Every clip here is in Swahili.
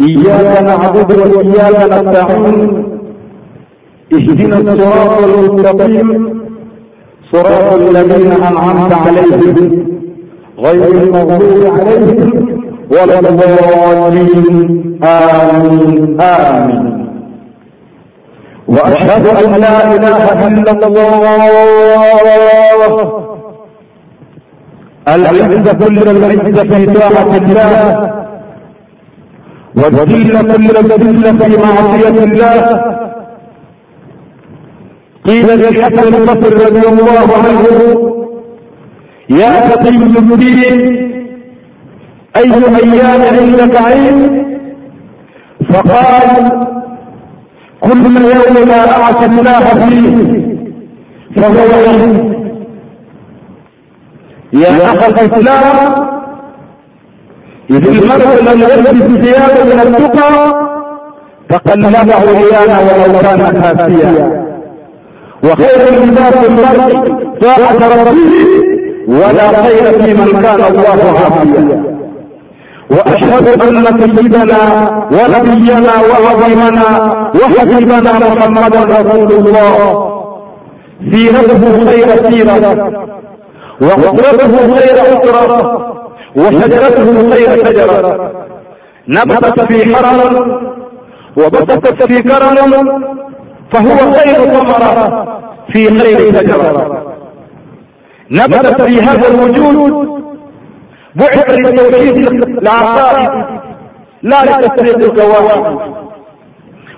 إياك نعبد وإياك نستعين. اهدنا الصراط المستقيم. صراط الذين أنعمت عليهم. غير المغضوب عليهم ولا الضالين. آمين. آمين. وأشهد أن لا إله إلا الله. العز كل العز في طاعة الله. والذل كل الذل في معصية الله. قيل للحسن البصري رضي الله عنه يا تقي الدين أي أيام عندك عين؟ فقال كل يوم ما أعصى الله فيه. فهو عين يا أخ الإسلام. إذ المرء لم يلبس ثيابه من التقى فقلبه عيانا ولو كان كافيا وخير لباس المرء طاعة ربه ولا خير في من كان الله عافيا. وأشهد أن سيدنا ونبينا وعظيمنا وحبيبنا محمدا رسول الله. سيرته خير سيره وقدرته خير اسره وشجرته خير شجرة. نبتت في حرم وبسطت في كرم فهو خير ثمره في خير شجرة. نبتت في هذا الوجود بعث لتوحيد العقائد لا لتسريق القواعد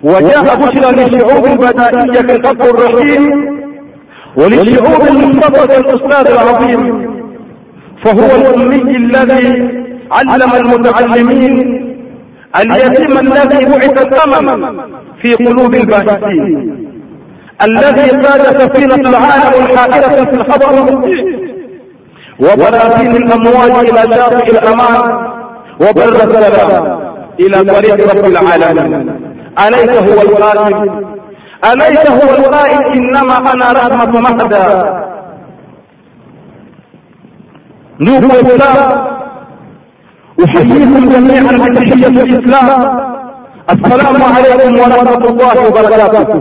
وجاء بشرى للشعوب البدائية كالأب الرحيم وللشعوب المنتظرة الأستاذ العظيم فهو الأمي الذي علم المتعلمين اليتيم الذي بعث الثمن في قلوب الباحثين الذي قاد سفينة العالم الحائرة في الخبر المبين وبراكين الأموال إلى شاطئ الأمان وبر السلام إلى طريق رب العالمين. أليس هو القائل أليس هو القائل إنما أنا رحمة مهدا. نوح الإسلام. أحييكم جميعا من تحية الإسلام. السلام عليكم ورحمة الله وبركاته.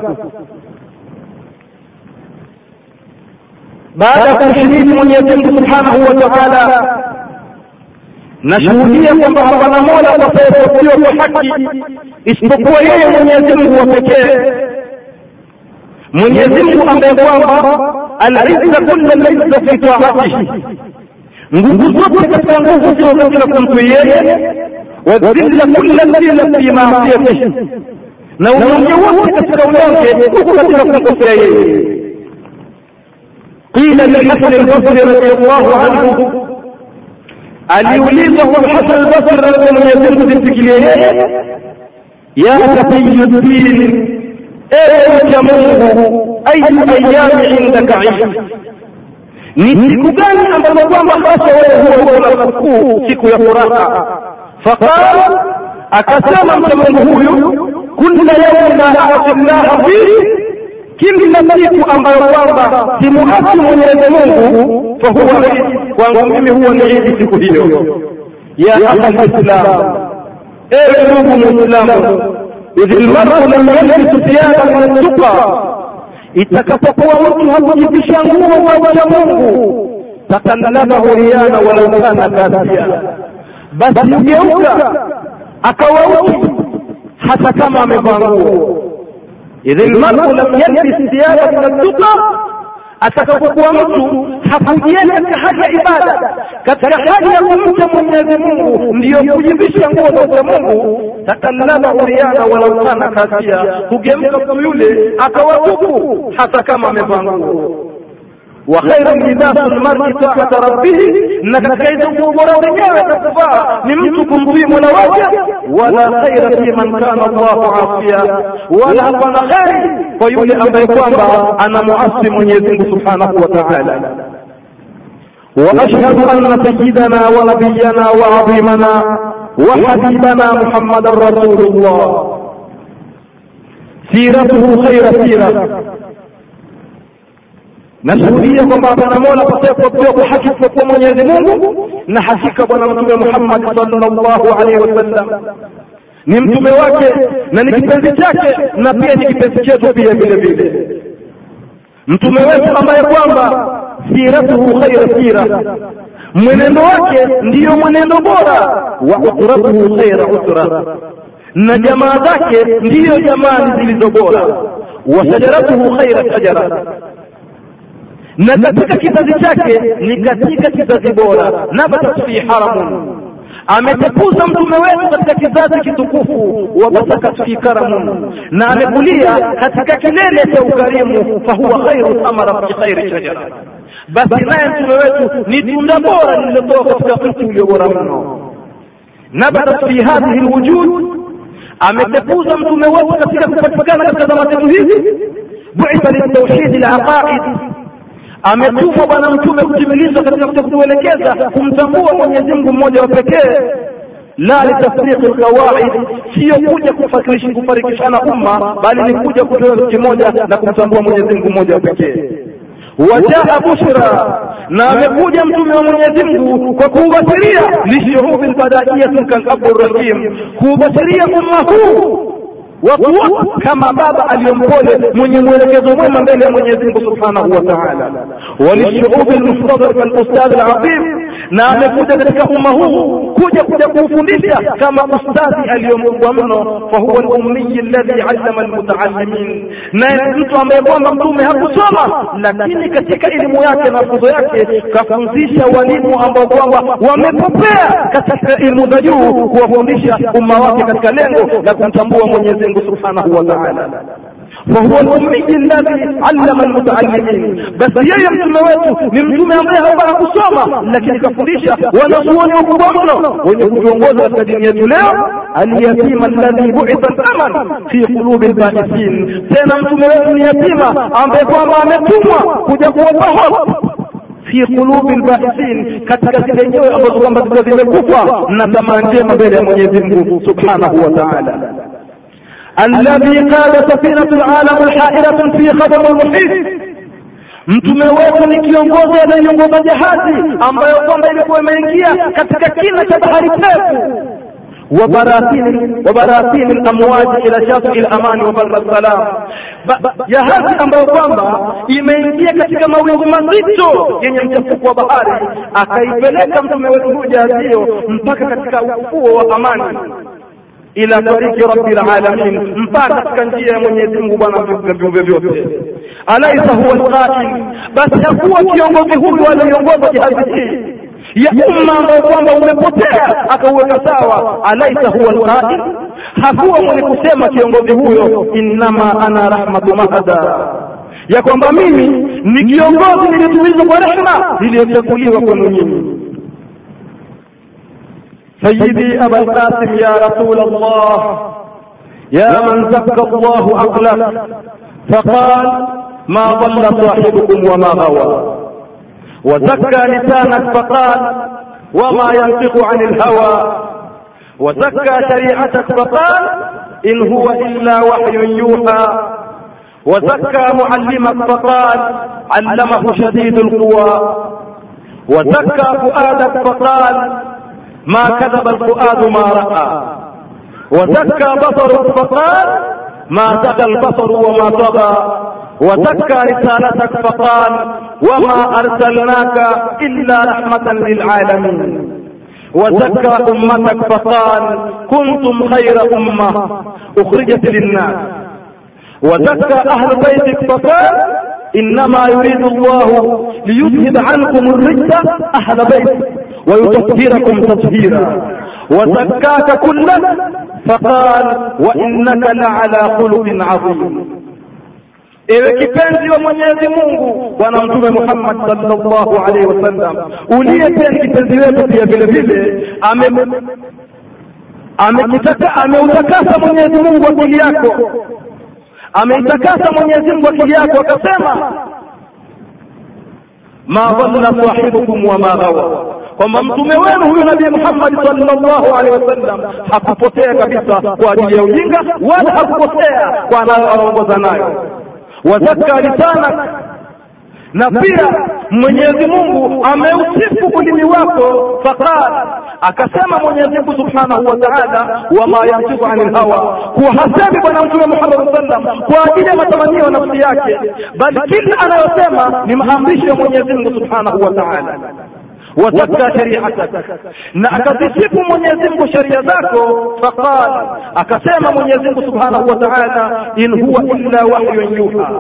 بعد تشريف من يتم سبحانه وتعالى نشهدية بعض مولى وسيفوتيو بحق استقوى يوم يتم وفكيه Mwenyezi Mungu ambaye kwamba al-izza kullu al-izza fi ta'atihi, nguvu zote katika nguvu ziko katika kumtii yeye, wa dhilla kullu dhilla fi ma'siyatihi, na unyonge wote katika unyonge uko katika kumkosea yeye. للحسن البصري رضي الله عنه aliulizwa kwa Hasan al-Basri radhiallahu Mwenyezi Mungu zimsikilie yeye, ya taqiyuddin, ewe Mungu, ayu ayami indaka ish, ni siku gani ambazo kwamba hasa wewe huwa uko na sikukuu, siku ya furaha? Faqala, akasema mcha Mungu huyu, kuna yauma la a'ti llaha fihi kila siku ambayo kwamba simuhasi Mwenyezi Mungu fahuwa kwangu mimi huwa ni idi siku hiyo. Ya lislam, ewe ndugu Muislamu, idh lmaru lam yalbisu thiyaban min attuqa, itakapokuwa mtu hakujivisha nguo za ucha Mungu, takallamahu riyana walau kana kafia, basi hugeuka akawa uchi hata kama amevaa nguo. Idh lmaru lam yalbis thiyaban min attuqa, atakapokuwa mtu hakujienda katika ibada, katika hali ya kumcha Mwenyezi Mungu, ndiyo kujivisha nguo za ucha Mungu, takallama uriana walau kana kasia, hugeuka mtu yule akawa tupu hata kama amevaa nguo وخير لباس المرء طاعة ربه. انك كيدك مروريات الكفار نمت كنتي ملواجه ولا خير في من كان الله عافيا. ولا فن خير. فيقول yule ambaye أنا anamuasi Mwenyezi Mungu Subhanahu وأشهد أن سيدنا ونبينا وعظيمنا وحبيبنا محمد رسول الله. سيرته خير سيرة. Nashuhudia kwamba hapana mola pasipokuwa kwa haki isipokuwa mwenyezi mungu na hakika bwana mtume muhammad sallallahu alaihi wasallam ni mtume wake na ni kipenzi chake na pia ni kipenzi chetu pia vile vile. Mtume wetu ambaye kwamba siratuhu khaira sira mwenendo wake ndiyo mwenendo bora wa utratuhu khaira utra na jamaa zake ndiyo jamaa zilizo bora wa shajaratuhu khaira shajara na katika kizazi chake ni katika kizazi bora. Nabatat fi haramun ametukuza mtume wetu katika kizazi kitukufu wabasakat fi karamun na amekulia katika kilele cha ukarimu fahuwa khairu thamara fi khairi shajara basi naye mtume wetu ni tunda bora lililotoka katika mti ulio bora mno nabatat fi hadhihi lwujud ametukuza mtume wetu katika kupatikana katika zama zetu hizi. Buitha liltauhidi laqaid ametumwa bwana mtume kutimiliza katika kutuelekeza kumtambua mwenyezi mungu mmoja wa pekee. La litafriqi lqawaid siyo kuja kufarikishana umma bali ni kuja kutoa kitu kimoja na kumtambua mwenyezi mungu mmoja wa pekee. Wajaa bushra na amekuja mtume wa mwenyezi mungu kwa kuubashiria. Lishuhubi lbadaiyatin kalabu rahim kuubashiria umma huu wote kama baba aliyompole mwenye mwelekezo mwema mbele ya Mwenyezi Mungu Subhanahu wa Ta'ala, walishuubi almuftadhir kalustadh alazim, na amekuja katika umma huu kuja kuja kuufundisha kama ustadhi aliyomkubwa mno, fa huwa al-ummi alladhi allama almutaallimin, naye mtu ambaye kwamba mtume hakusoma, lakini katika elimu yake na funzo yake kafundisha walimu ambao kwamba wamepopea katika elimu za juu, kuwafundisha umma wake katika lengo la kumtambua Mwenyezi Mungu subhanahu wa ta'ala فهو الأمي الذي علم المتعلمين بس yeye mtume wetu ni mtume ambaye hapana kusoma lakini kafundisha wanazuoni wakubwa mno wenye kutuongoza katika dini yetu leo alyatima alladhi buitha thaman fi qulubi lbahisin tena mtume wetu ni yatima ambaye kwamba ametumwa kuja kuwapa hope fi qulubi lbahisin katika zile nyoyo ambazo kwamba zilikuwa zimekufa na tamaa njema mbele ya mwenyezi mungu subhanahu wa taala الذي قاد سفينة العالم الحائرة في خبر المحيط mtume wetu ni kiongozi anayeongoza jahazi ambayo kwamba ilikuwa imeingia katika kina cha bahari pevu wabarathini lamwaji ila shafi lamani wa barra salam jahazi ambayo kwamba imeingia katika mawingu mazito yenye mchafuko wa bahari akaipeleka mtume wetu huyu jahazi hiyo mpaka katika ufuo wa amani ila tariki rabbil alamin, mpaka katika njia ya Mwenyezi Mungu bwana na viumbe vyote. Alaisa huwa alqaim, basi hakuwa kiongozi huyu aliyeongoza jihadi hii. Ya umma ambao kwamba umepotea akauweka sawa. Alaisa huwa alqaim, hakuwa mwenye kusema kiongozi huyo, innama ana rahmatu mahada. Ya kwamba mimi ni kiongozi nilitumizwa kwa rehma iliyochaguliwa kwenu nyinyi سيدي أبا القاسم يا رسول الله. يا من زكى الله عقلك فقال ما ضل صاحبكم وما غوى وزكى لسانك فقال وما ينطق عن الهوى. وزكى شريعتك فقال إن هو إلا وحي يوحى. وزكى معلمك فقال علمه شديد القوى. وزكى فؤادك فقال ما كذب الفؤاد ما رأى. وزكى بصرك فقال ما زكى البصر وما طغى. وزكى رسالتك فقال وما أرسلناك إلا رحمة للعالمين. وزكى أمتك فقال كنتم خير أمة أخرجت للناس. وزكى أهل بيتك فقال إنما يريد الله ليذهب عنكم الرجس أهل بيتك. ويطهركم تطهيرا وزكاك كلك فقال وإنك لعلى خلق عظيم ewe kipenzi wa mwenyezi mungu bwana mtume muhammad sallallahu alaihi wasallam uliye pia ni kipenzi wetu pia vile vile ameutakasa mwenyezi mungu akili yako ameitakasa mwenyezi mungu akili yako akasema ma dhalla sahibukum wa ma ghawa kwamba mtume wenu huyu nabii Muhammad sallallahu alaihi wasallam hakupotea kabisa kwa ajili ya ujinga wala hakupotea kwa anayoongoza nayo. Wazaka lisana na pia mwenyezi mungu ameusifu ulimi wako. Faqala akasema mwenyezi mungu subhanahu wa taala wama yantiku ani lhawa kuwa hasemi bwana mtume muhammad sallam kwa ajili ya matamanio nafsi yake bali kila anayosema ni maamrisho ya mwenyezi mungu subhanahu wa taala wazaka shariatak na akazisifu mwenyezi mungu sheria zako faqal akasema mwenyezi mungu subhanahu wa taala in huwa illa wahyun yuha.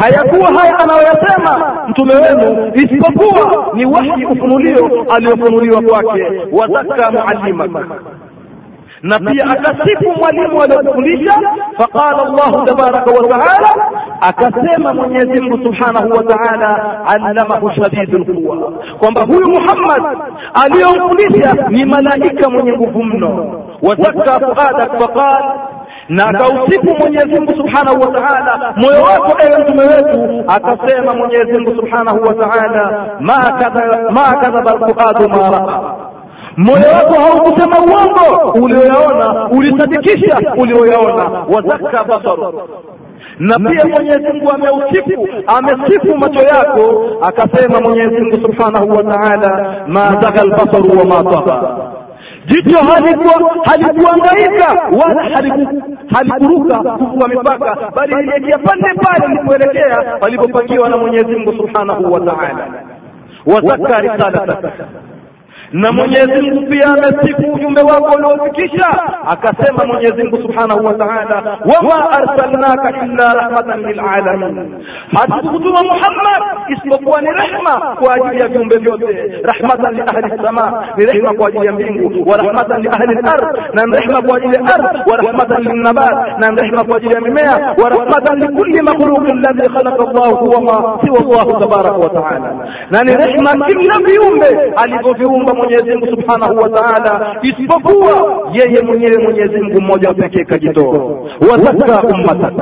Hayakuwa haya anayoyasema mtume wenu isipokuwa ni wahyi ufunulio aliyofunuliwa kwake wataka muallimak na pia akasifu mwalimu aliyofundisha faqala llahu tabaraka wa taala akasema mwenyezi mungu subhanahu wa taala allamahu shadidu lquwa kwamba huyu muhammad aliyomfundisha ni malaika mwenye nguvu mno. Wazakka fuadak faqal na akausifu Mwenyezi Mungu Subhanahu wa Ta'ala moyo wako ewe mtume wetu, akasema Mwenyezi Mungu Subhanahu wa Ta'ala, ma kadhaba alfuadu ma raa moyo wako haukusema uongo ulioyaona, ulisadikisha ulioyaona. Wazaka basaru na pia Mwenyezi Mungu ameusifu amesifu macho yako, akasema Mwenyezi Mungu Subhanahu wa Ta'ala, ma zagha albasaru wa ma jicho halikuangaika wala halikuruka kuvua mipaka, bali lilielekea pande pale lilipoelekea palipopangiwa na Mwenyezi Mungu Subhanahu wa Ta'ala. Wazaka risalatak na Mwenyezi Mungu pia amesifu ujumbe wako uliofikisha, akasema Mwenyezi Mungu Subhanahu wa Ta'ala, wama arsalnaka illa rahmatan lilalamin, hatukutuma Muhammad isipokuwa ni rehma kwa ajili ya viumbe vyote, rahmatan li ahli sama, ni rehma kwa ajili ya mbingu, wa rahmatan li ahli al-ard, na rehma kwa ajili ya ardh, wa rahmatan linnabat, na ni rehma kwa ajili ya mimea, wa rahmatan likulli makhluqin alladhi khalaqa Allah huwa ma siwa Allah tabaraka wa ta'ala, na ni rehma kila viumbe alivyoviumba Mwenyezi Mungu Subhanahu wa Ta'ala, isipokuwa yeye mwenyewe Mwenyezi Mungu mmoja pekee kajitoa. Wazaka ummatak,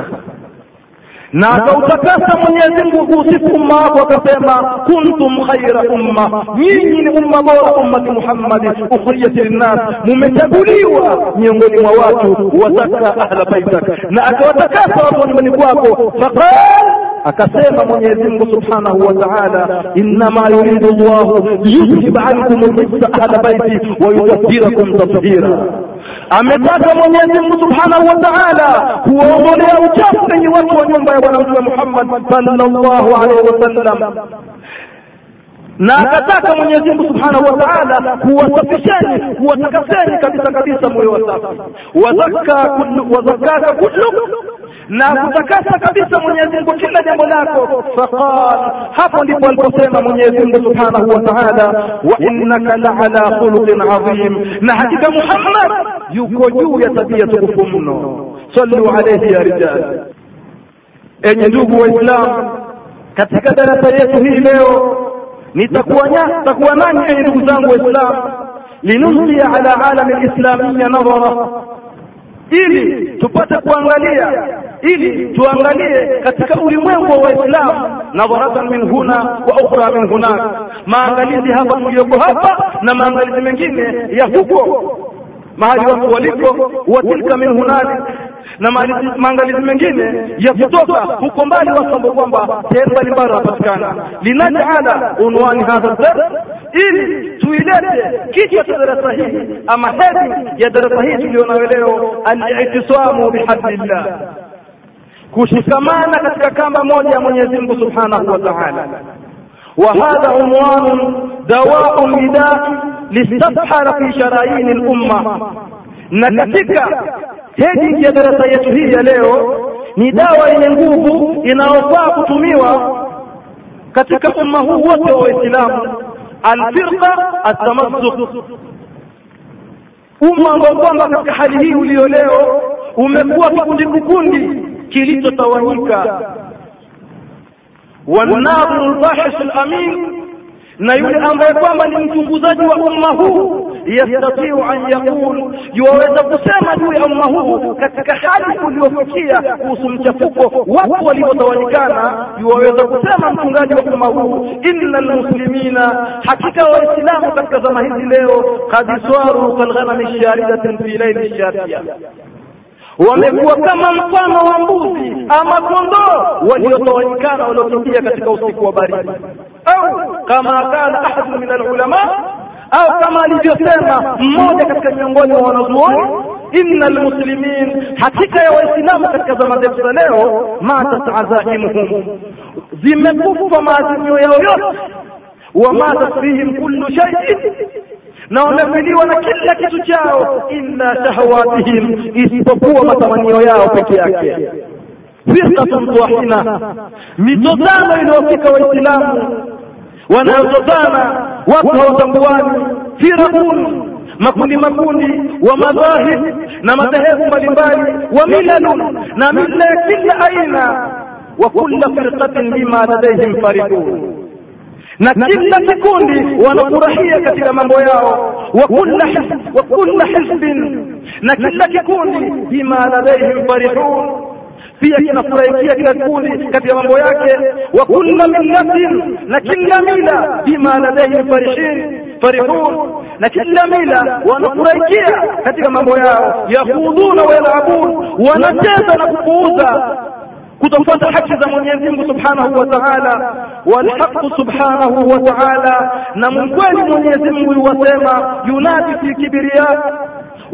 na akautakasa Mwenyezi Mungu kuusifu umma wako, akasema kuntum khaira umma, nyinyi ni umma bora, ummati Muhammadi ukhrijat linnas, mumechaguliwa miongoni mwa watu. Wazaka ahla baitak, na akawatakasa watu wa nyumbani kwako. Faqal akasema Mwenyezi Mungu Subhanahu wa Ta'ala, innama yuridu llahu liyudhhiba ankum rijsa ahla baiti wa yutahhirakum tathira. Ametaka Mwenyezi Mungu Subhanahu wa Ta'ala kuwaondolea uchafu kwenye watu wa nyumba ya Bwana Mtume Muhammad sallallahu alaihi wasallam. Na akataka Mwenyezi Mungu Subhanahu wa Ta'ala kuwasafisheni kuwatakaseni kabisa kabisa moyo wasafi wazakka kullu wazakaka kullu na kutakasa kabisa Mwenyezi Mungu kila jambo lako. Faqal, hapo ndipo aliposema Mwenyezi Mungu Subhanahu wa Ta'ala, wa innaka la'ala khuluqin adhim, na hakika Muhammad yuko juu ya tabia tukufu mno. Sallu alayhi ya rijal. Enye ndugu Waislamu, katika darasa yetu hii leo nitakuwa nitakuwa nani, enye ndugu zangu Waislamu, linusia ala alami lislamia nadhara ili tupate kuangalia ili tuangalie katika ulimwengu wa Waislamu nadharatan min huna wa ukhra min hunak, maangalizi hapa tuliyoko hapa na maangalizi mengine ya huko. Mahali watu waliko, wa tilka min hunalik na maangalizi mengine ya kutoka huko mbali, watu ambao kwamba sehemu mbalimbali wanapatikana. linajala unwani hadha dars, ili tuilete kichwa cha darasa hii ama hedi ya darasa hii tulionayo leo, al-i'tisamu bihablillah, kushikamana katika kamba moja ya Mwenyezi Mungu Subhanahu wa Ta'ala. wa hadha unwanun dawaun lidai listabhara fi sharaini lumma, na katika hedi ya darasa yetu hii ya leo ni dawa yenye nguvu inayofaa kutumiwa katika umma huu wote wa Waislamu, alfirqa atamassuk umma ambao kwamba katika hali hii ulio leo umekuwa kikundi kikundi kilichotawanyika. Wanadhiru lfahish lamin, na yule ambaye kwamba ni mchunguzaji wa umma huu yastatiu an yaqul, yuwaweza kusema juu ya umma huu katika hali uliofikia kuhusu mchafuko watu walivyotawanyikana, yuwaweza kusema mchungaji wa umma huu, inna lmuslimina hakika Waislamu katika zama hizi leo, kad swaru kalghanami sharidatin fi laili shatia wamekuwa kama mfano wa mbuzi ama kondoo waliotawanyikana waliokimbia katika usiku wa baridi. Au kama kana ahadu min alulama au kama alivyosema mmoja katika miongoni mwa wanazuoni inna almuslimin hakika ya waislamu katika zama zetu za leo matat azaimuhum zimekufa maazimio yao yote. Wamatat fihim kullu shay'in na wamefiliwa na kila kitu chao illa shahawatihim isipokuwa matamanio yao peke yake. Firqatun twahina mitozano iliyofika waislamu wanayotozana watu hawatambuani firaqun makundi makundi wa madhahib na madhehebu mbalimbali wa milalun na mila ya kila aina wa kulla firqatin bima ladaihim faridun. Na kila kikundi wanafurahia katika mambo yao wa wa kulla hizbin. Na kila kikundi bima ladaihim farihun pia kinafurahikia kila kikundi katika mambo yake wa kulla millatin na kila mila bima ladaihi farishin farihun na kila mila wanafurahikia katika mambo yao. Yahudhuna wayalabun wanacheza na kupuuza kutofuata haki za Mwenyezi Mungu Subhanahu wa Ta'ala. Walhaq Subhanahu wa Ta'ala na mkweli Mwenyezi Mungu yuwasema yunadi fi kibriya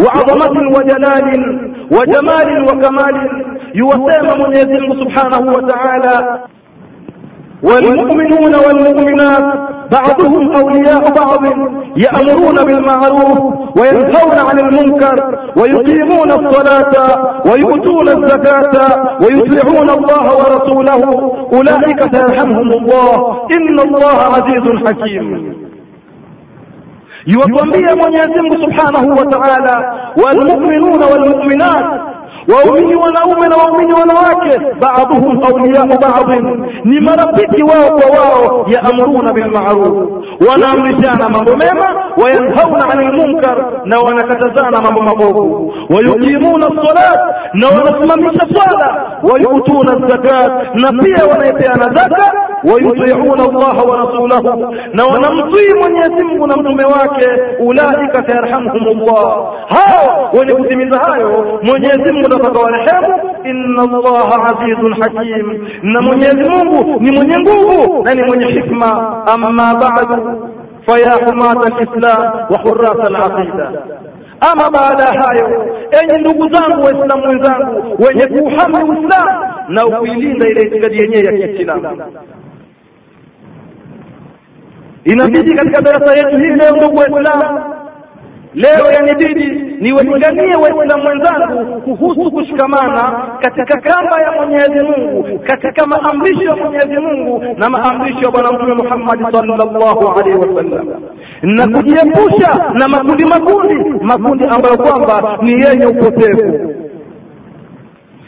wa 'azamatin wa jalalin wa jamalin wa kamalin. يوسم من يزم سبحانه وتعالى. والمؤمنون والمؤمنات بعضهم أولياء بعض يأمرون بالمعروف وينهون عن المنكر ويقيمون الصلاة ويؤتون الزكاة ويطيعون الله ورسوله. أولئك سيرحمهم الله. إن الله عزيز حكيم. Mwenyezi Mungu Subhanahu wa Ta'ala walmu'minuna walmu'minat waumini wanaume na waumini wanawake baadhuhum awliyau baadhin ni marafiki wao kwa wao yaamuruna bilmaruf wanaamrishana mambo mema wayanhauna anil munkar na wanakatazana mambo mabovu. Wayuqimuna salat na wanasimamisha swala. Wayutuna zakat na pia wanaepeana zaka wayutiuna allaha wa rasulahu na wanamtii mwenyezi mungu na mtume wake. Ulaika sayarhamhum llah hao wenye kutimiza hayo mwenyezi atakawarehemu inna allaha azizun hakim. Na mwenyezi mungu ni mwenye nguvu na ni mwenye hikma. Amma badu faya humata lislam wa hurasa alaqida ama baada ya hayo enyi ndugu zangu waislamu wenzangu wenye kuuhami uislamu na kuilinda ile itikadi yenyewe ya kiislamu. Inabidi katika darasa yetu hii leo ndugu waislamu leo yanibidi niwalinganie waislamu wenzangu kuhusu kushikamana katika kamba ya mwenyezi mungu katika maamrisho ya mwenyezi mungu na maamrisho ya bwana mtume muhammadi sallallahu alaihi wasallam. Na kujiepusha na makundi makundi makundi ambayo kwamba ni yenye upotevu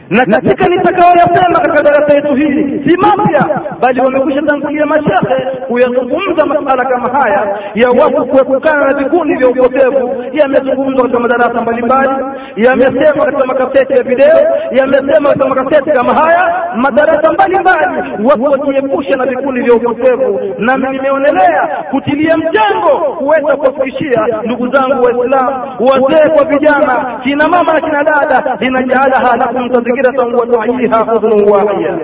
na katika nitakayoyasema katika darasa yetu hili si mapya bali wamekwisha tangulia mashehe kuyazungumza masala kama haya ya watu kuepukana na vikundi vya upotevu. Yamezungumzwa katika madarasa mbalimbali yamesema katika makaseti ya video yamesema katika makaseti kama haya madarasa mbalimbali. Watu wajiepusha na vikundi vya upotevu. Nami nimeonelea kutilia mchango kuweza kuwafikishia ndugu zangu waislamu wazee kwa vijana kina mama na kina dada linajaalaha lakum تذكرة وتعيها أذن واعية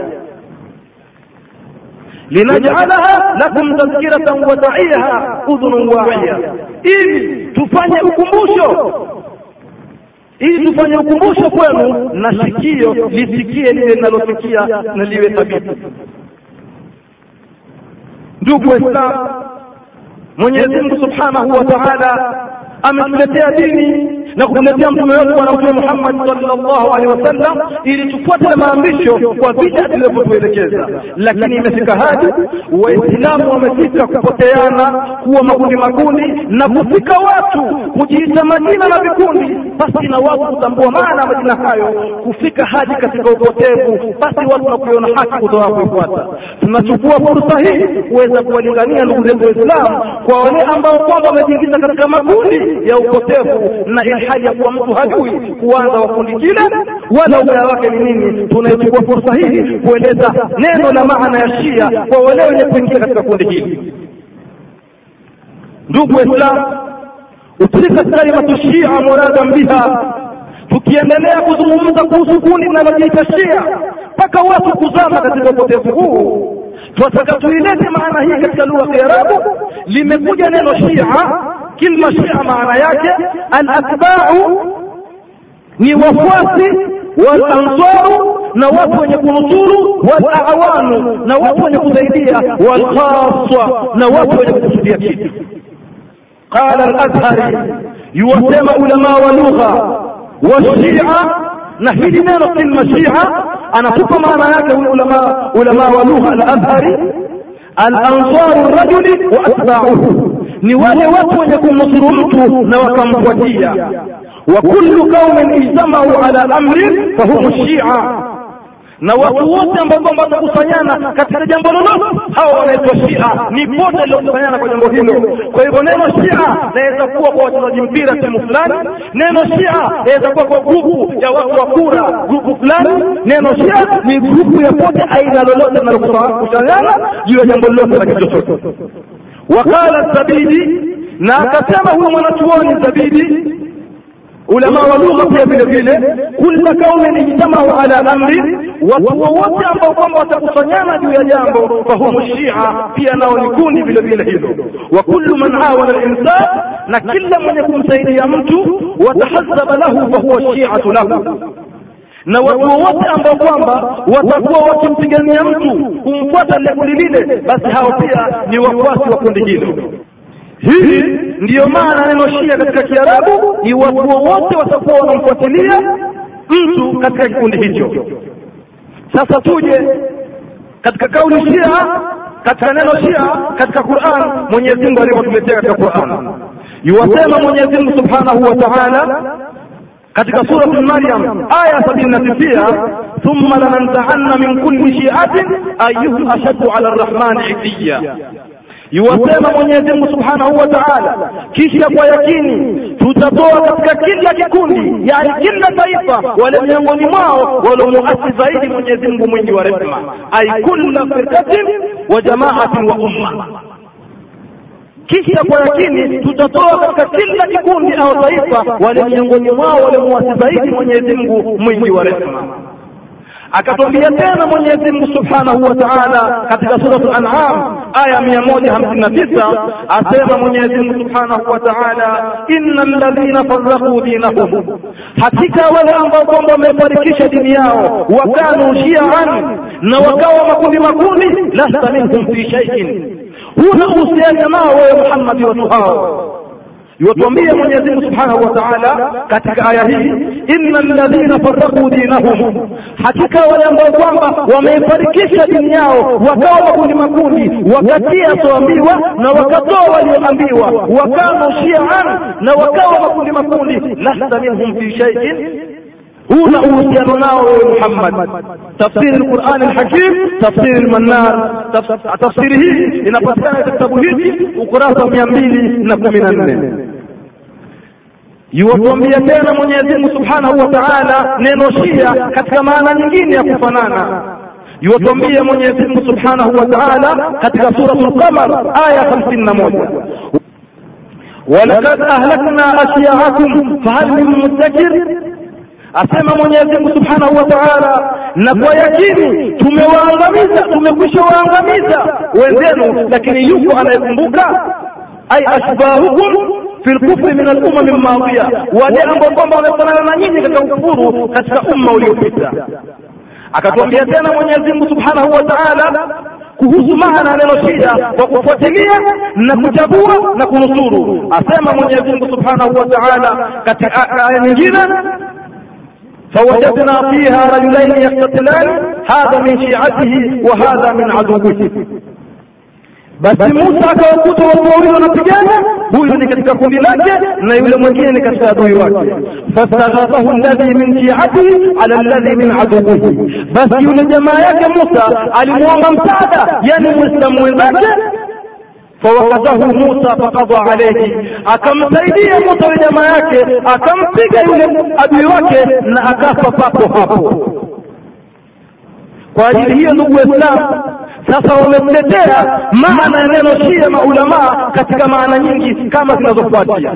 لنجعلها لكم تذكرة وتعيها أذن واعية ili tufanye ukumbusho ili tufanye ukumbusho kwenu na sikio lisikie lile linalosikia na liwe thabiti ndugu waislamu mwenyezi mungu subhanahu wa taala ametuletea dini na kumletea mtume wetu bwana mtume Muhammad sallallahu alaihi wasallam ili tufuate maamrisho kwa vile tulivyotuelekeza, lakini imefika hadi Waislamu wamefika kupoteana kuwa makundi makundi na kufika watu kujiita majina na vikundi basi na watu kutambua maana ya majina hayo, kufika hadi katika upotevu, basi watu na kuiona haki kutoka kuifuata. Tunachukua fursa hii kuweza kuwalingania ndugu zetu Waislamu kwa wale ambao kwamba wamejiingiza katika makundi ya upotevu na hali ya kuwa mtu hajui kuanza wa kundi kile wala ubaya wake ni nini. Tunaichukua fursa hii kueleza neno la maana ya Shia kwa wale wenye kuingia katika kundi hili. Ndugu Waislamu, utilikat kalimatu shia muradan biha tukiendelea kuzungumza kuhusu kundi linalojiita Shia mpaka watu kuzama katika upotevu huu twataka tuilete maana hii katika lugha ya Kiarabu. Limekuja neno Shia, كلمة شيعة معناها الأتباع نوفاسي والأنصار نوفوا يكون طول والأعوان نوفوا يكون زيدية والخاصة نوفوا يكون سبيكي قال الأزهر يوسم علماء ولغة والشيعة. نحيد من كلمة شيعة أنا فوق معناها علماء علماء ولغة الأزهر الأنصار الرجل وأتباعه. Ni wale watu wenye kumnusuru mtu na wakamfuatia wa kullu qaumin ijtamau ala amrin fahum shia, na watu wote ambao kwamba watakusanyana katika jambo lolote, hawa wanaitwa Shia. Ni pote lilokusanyana kwa jambo hilo. Kwa hivyo neno Shia naweza kuwa kwa wachezaji mpira sehemu fulani, neno Shia naweza kuwa kwa grupu ya watu wa kura grupu fulani. Neno Shia ni grupu ya pote aina lolote linalokusanyana juu ya jambo lolote la kitu chochote. وقال الزبيدي ناكسما هو مناتوان الزبيدي. علماء ولغة في بلغيلة كل قوم اجتمعوا على أمر وتوت أبو قم وتقصنانا ديو فهم الشيعة في أنا ونكوني بلغيلة وكل من عاون الإنسان نكل من يكون سيدي يمتو وتحزب له فهو الشيعة له. Na watu wowote ambao kwamba watakuwa wakimpigania mtu kumfuata kundi lile, basi hao pia ni wafuasi wa kundi hilo. Hii ndiyo maana neno Shia katika Kiarabu ni watu wowote watakuwa wanamfuatilia mtu katika kikundi hicho. Sasa tuje katika kauli Shia, katika neno Shia katika Qur'an, Mwenyezi Mungu katika Qur'an, yuwasema Mwenyezi Mungu Subhanahu wa Ta'ala katika suratu Maryam aya sabini na tisia thumma lananzaanna min kulli shi'atin ayuhum ashaddu ala rrahmani itiya yuwasema Mwenyezi Mungu Subhanahu wa Ta'ala, kisha kwa yakini tutatoa katika kila kikundi, yani kila taifa, wale miongoni mwao waliomuasi zaidi Mwenyezi Mungu mwingi wa rehema, ay kulla firqatin wa jama'atin wa umma kisha kwa yakini tutatoa katika kila kikundi au taifa wale miongoni mwao waliomuasi zaidi Mwenyezi Mungu mwingi wa rehema. Akatwambia tena Mwenyezi Mungu Subhanahu wa Ta'ala katika surat An'am aya mia moja hamsini na tisa asema Mwenyezi Mungu Subhanahu wa Ta'ala, innal ladhina farraqu dinahum, hakika wale ambao kwamba wamefarikisha dini yao, wakanu shi'an, na wakawa makundi makundi, lasta minhum fi shay'in, huna uhusiano nao wewe Muhammad, watu hao Yuwatuambia Mwenyezi Mungu Subhanahu wa Ta'ala katika aya hii, innal ladhina farraqu dinahum, hakika wale ambao kwamba wameifarikisha dini yao wakawa makundi makundi, wakatia soambiwa na wakatoa walioambiwa, wakano shian na wakawa makundi makundi, lasta minhum fi shay'in huna uhusiano nao wewe Muhammad. Tafsiri al-Qur'an al-Hakim, tafsiri al-Mannar. Tafsiri hii inapatikana katika kitabu hiki ukurasa mia mbili na kumi na nne. Yuwatuambia tena Mwenyezi Mungu Subhanahu wa Ta'ala neno Shia katika maana nyingine ya kufanana. Yuwatuambia Mwenyezi Mungu Subhanahu wa Ta'ala katika suratul Qamar aya hamsini na moja walaqad ahlakna ashya'akum fahal min muddakir Asema Mwenyezi Mungu Subhanahu wa Ta'ala, na kwa yakini tumewaangamiza, tumekwisha waangamiza wenzenu, lakini yuko anayekumbuka. Ai ashbahukum fi lkufri min alumami lmadhiya, wale ambao kwamba wamefanana na nyinyi katika ukufuru katika umma uliopita. Akatuambia tena Mwenyezi Mungu Subhanahu wa Ta'ala kuhusu maana neno shida kwa kufuatilia na kuchagua na kunusuru. Asema Mwenyezi Mungu Subhanahu wa Ta'ala katika aya nyingine فوجدنا فيها رجلين يقتتلان هذا من شيعته وهذا من عدوه. بس موسى كوكوت وطوري ونبجانا هو يلي كتك كوني لك نيولا مجيني كتك دويواك فاستغاثه الذي من شيعته على الذي من عدوه. بس يلي جمايك موسى علموا ممتعدة يعني مسلم وذاك fawakadahu Musa fakadha alayhi, akamsaidia Musa yule jamaa yake, akampiga yule adui wake na akafa papo hapo. Kwa ajili hiyo, ndugu Waislamu, sasa wametetea maana ya neno Shia maulamaa katika maana nyingi kama zinazofuatia.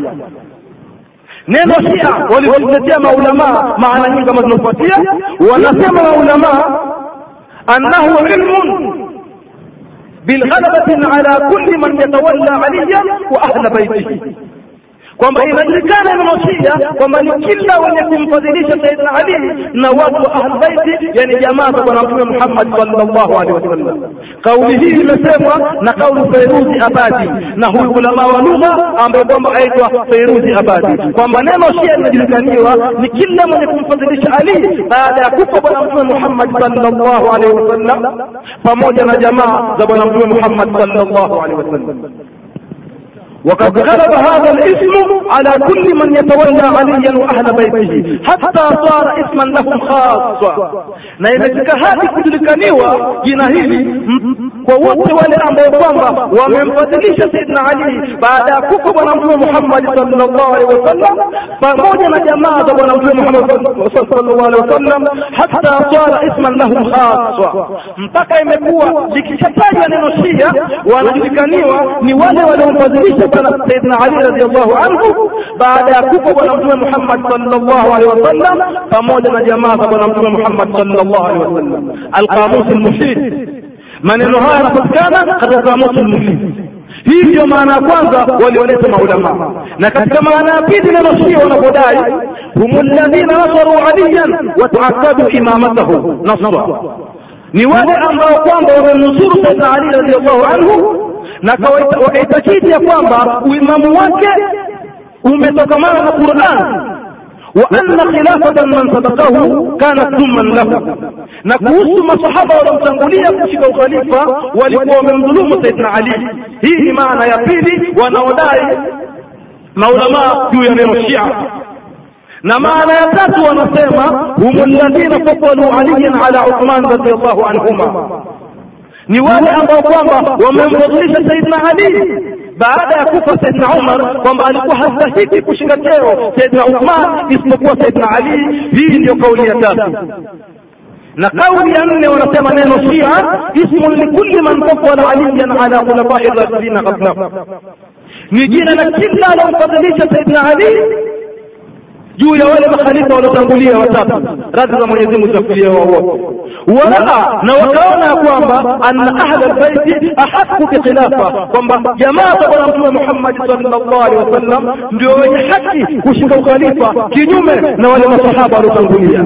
neno shia walivyotetea maulamaa maana nyingi kama zinazofuatia, wanasema maulamaa annahu ilmun bilghalabatin ala kulli man yatawalla aliya wa ahla baitihi kwamba inajulikana neno shia kwamba ni kila wenye kumfadhilisha saidina ali na watu wa ahlbaiti yani jamaa za bwana mtume muhammad sallallahu alaihi wasallam. Kauli hii imesemwa na kauli feiruzi abadi na huyu ulama wa lugha ambaye kwamba aitwa feiruzi abadi kwamba neno shia linajulikaniwa ni kila mwenye kumfadhilisha ali baada ya kufa bwana mtume muhammad sallallahu alaihi wasallam pamoja na jamaa za bwana mtume muhammad sallallahu alaihi wasallam وقد غلب هذا الاسم على كل من يتولى عليا وأهل بيته حتى صار اسما لهم خاصا. na imefika hadi kujulikaniwa hili kwa wote wale ambao kwamba wamemfadhilisha saidna ali baada ya kufa bwana mtume muhammad sallallahu alaihi wasallam pamoja na jamaa za bwana mtume muhammad sallallahu alaihi wasallam hata sala isman lahum khaswa. Mpaka imekuwa likishatajwa neno shia wanajulikaniwa ni wale waliomfadhilisha bwana saidna ali radiallahu anhu baada ya kufa bwana mtume muhammad sallallahu alaihi wasallam pamoja na jamaa za bwana mtume muhammad sallallahu alaihi wasallam. Alqamus almuhit maneno haya yanapatikana katika kamusi almuhit hii ndio maana ya kwanza walioleta maulama. Na katika maana ya pili neno shia wanapodai hum alladhina nasaru aliyan wataakadu imamatahu. Nasra ni wale ambao kwamba wamemnusuru saidna ali radiallahu anhu na wakaitakidi ya kwamba uimamu wake umetokamana na Qur'an wa خلافة من سبقه كانت ذما له. Na kuhusu masahaba waliomtangulia kushika ukhalifa walikuwa wamemdhulumu Saidina Ali. Hii ni maana ya pili wanaodai maulamaa juu ya neno Shia. Na maana ya tatu wanasema humu alladhina fadalu aliyan ala Uthman radiyallahu anhuma. Ni wale ambao kwamba wamemfadhilisha Saidna Ali baada ya kufa Saidna Umar kwamba alikuwa hastahiki kushika cheo Saidna Uthman isipokuwa Saidna Ali. Hii ndio kauli ya tatu. Na kauli ya nne wanasema neno Shia ismun likulli man fadala aliyan ala khulafai rashidina qablahu, ni jina la kila alomfadhilisha Saidna Ali juu ya wale makhalifa waliotangulia watatu, radhi za Mwenyezi Mungu zitafikia wao wote. Waraa na wakaona ya kwamba anna ahla albaiti ahaqu bikhilafa, kwamba jamaa za Bwana Mtume Muhammad sallallahu alaihi wasallam ndio wenye haki kushika ukhalifa kinyume na wale masahaba waliotangulia.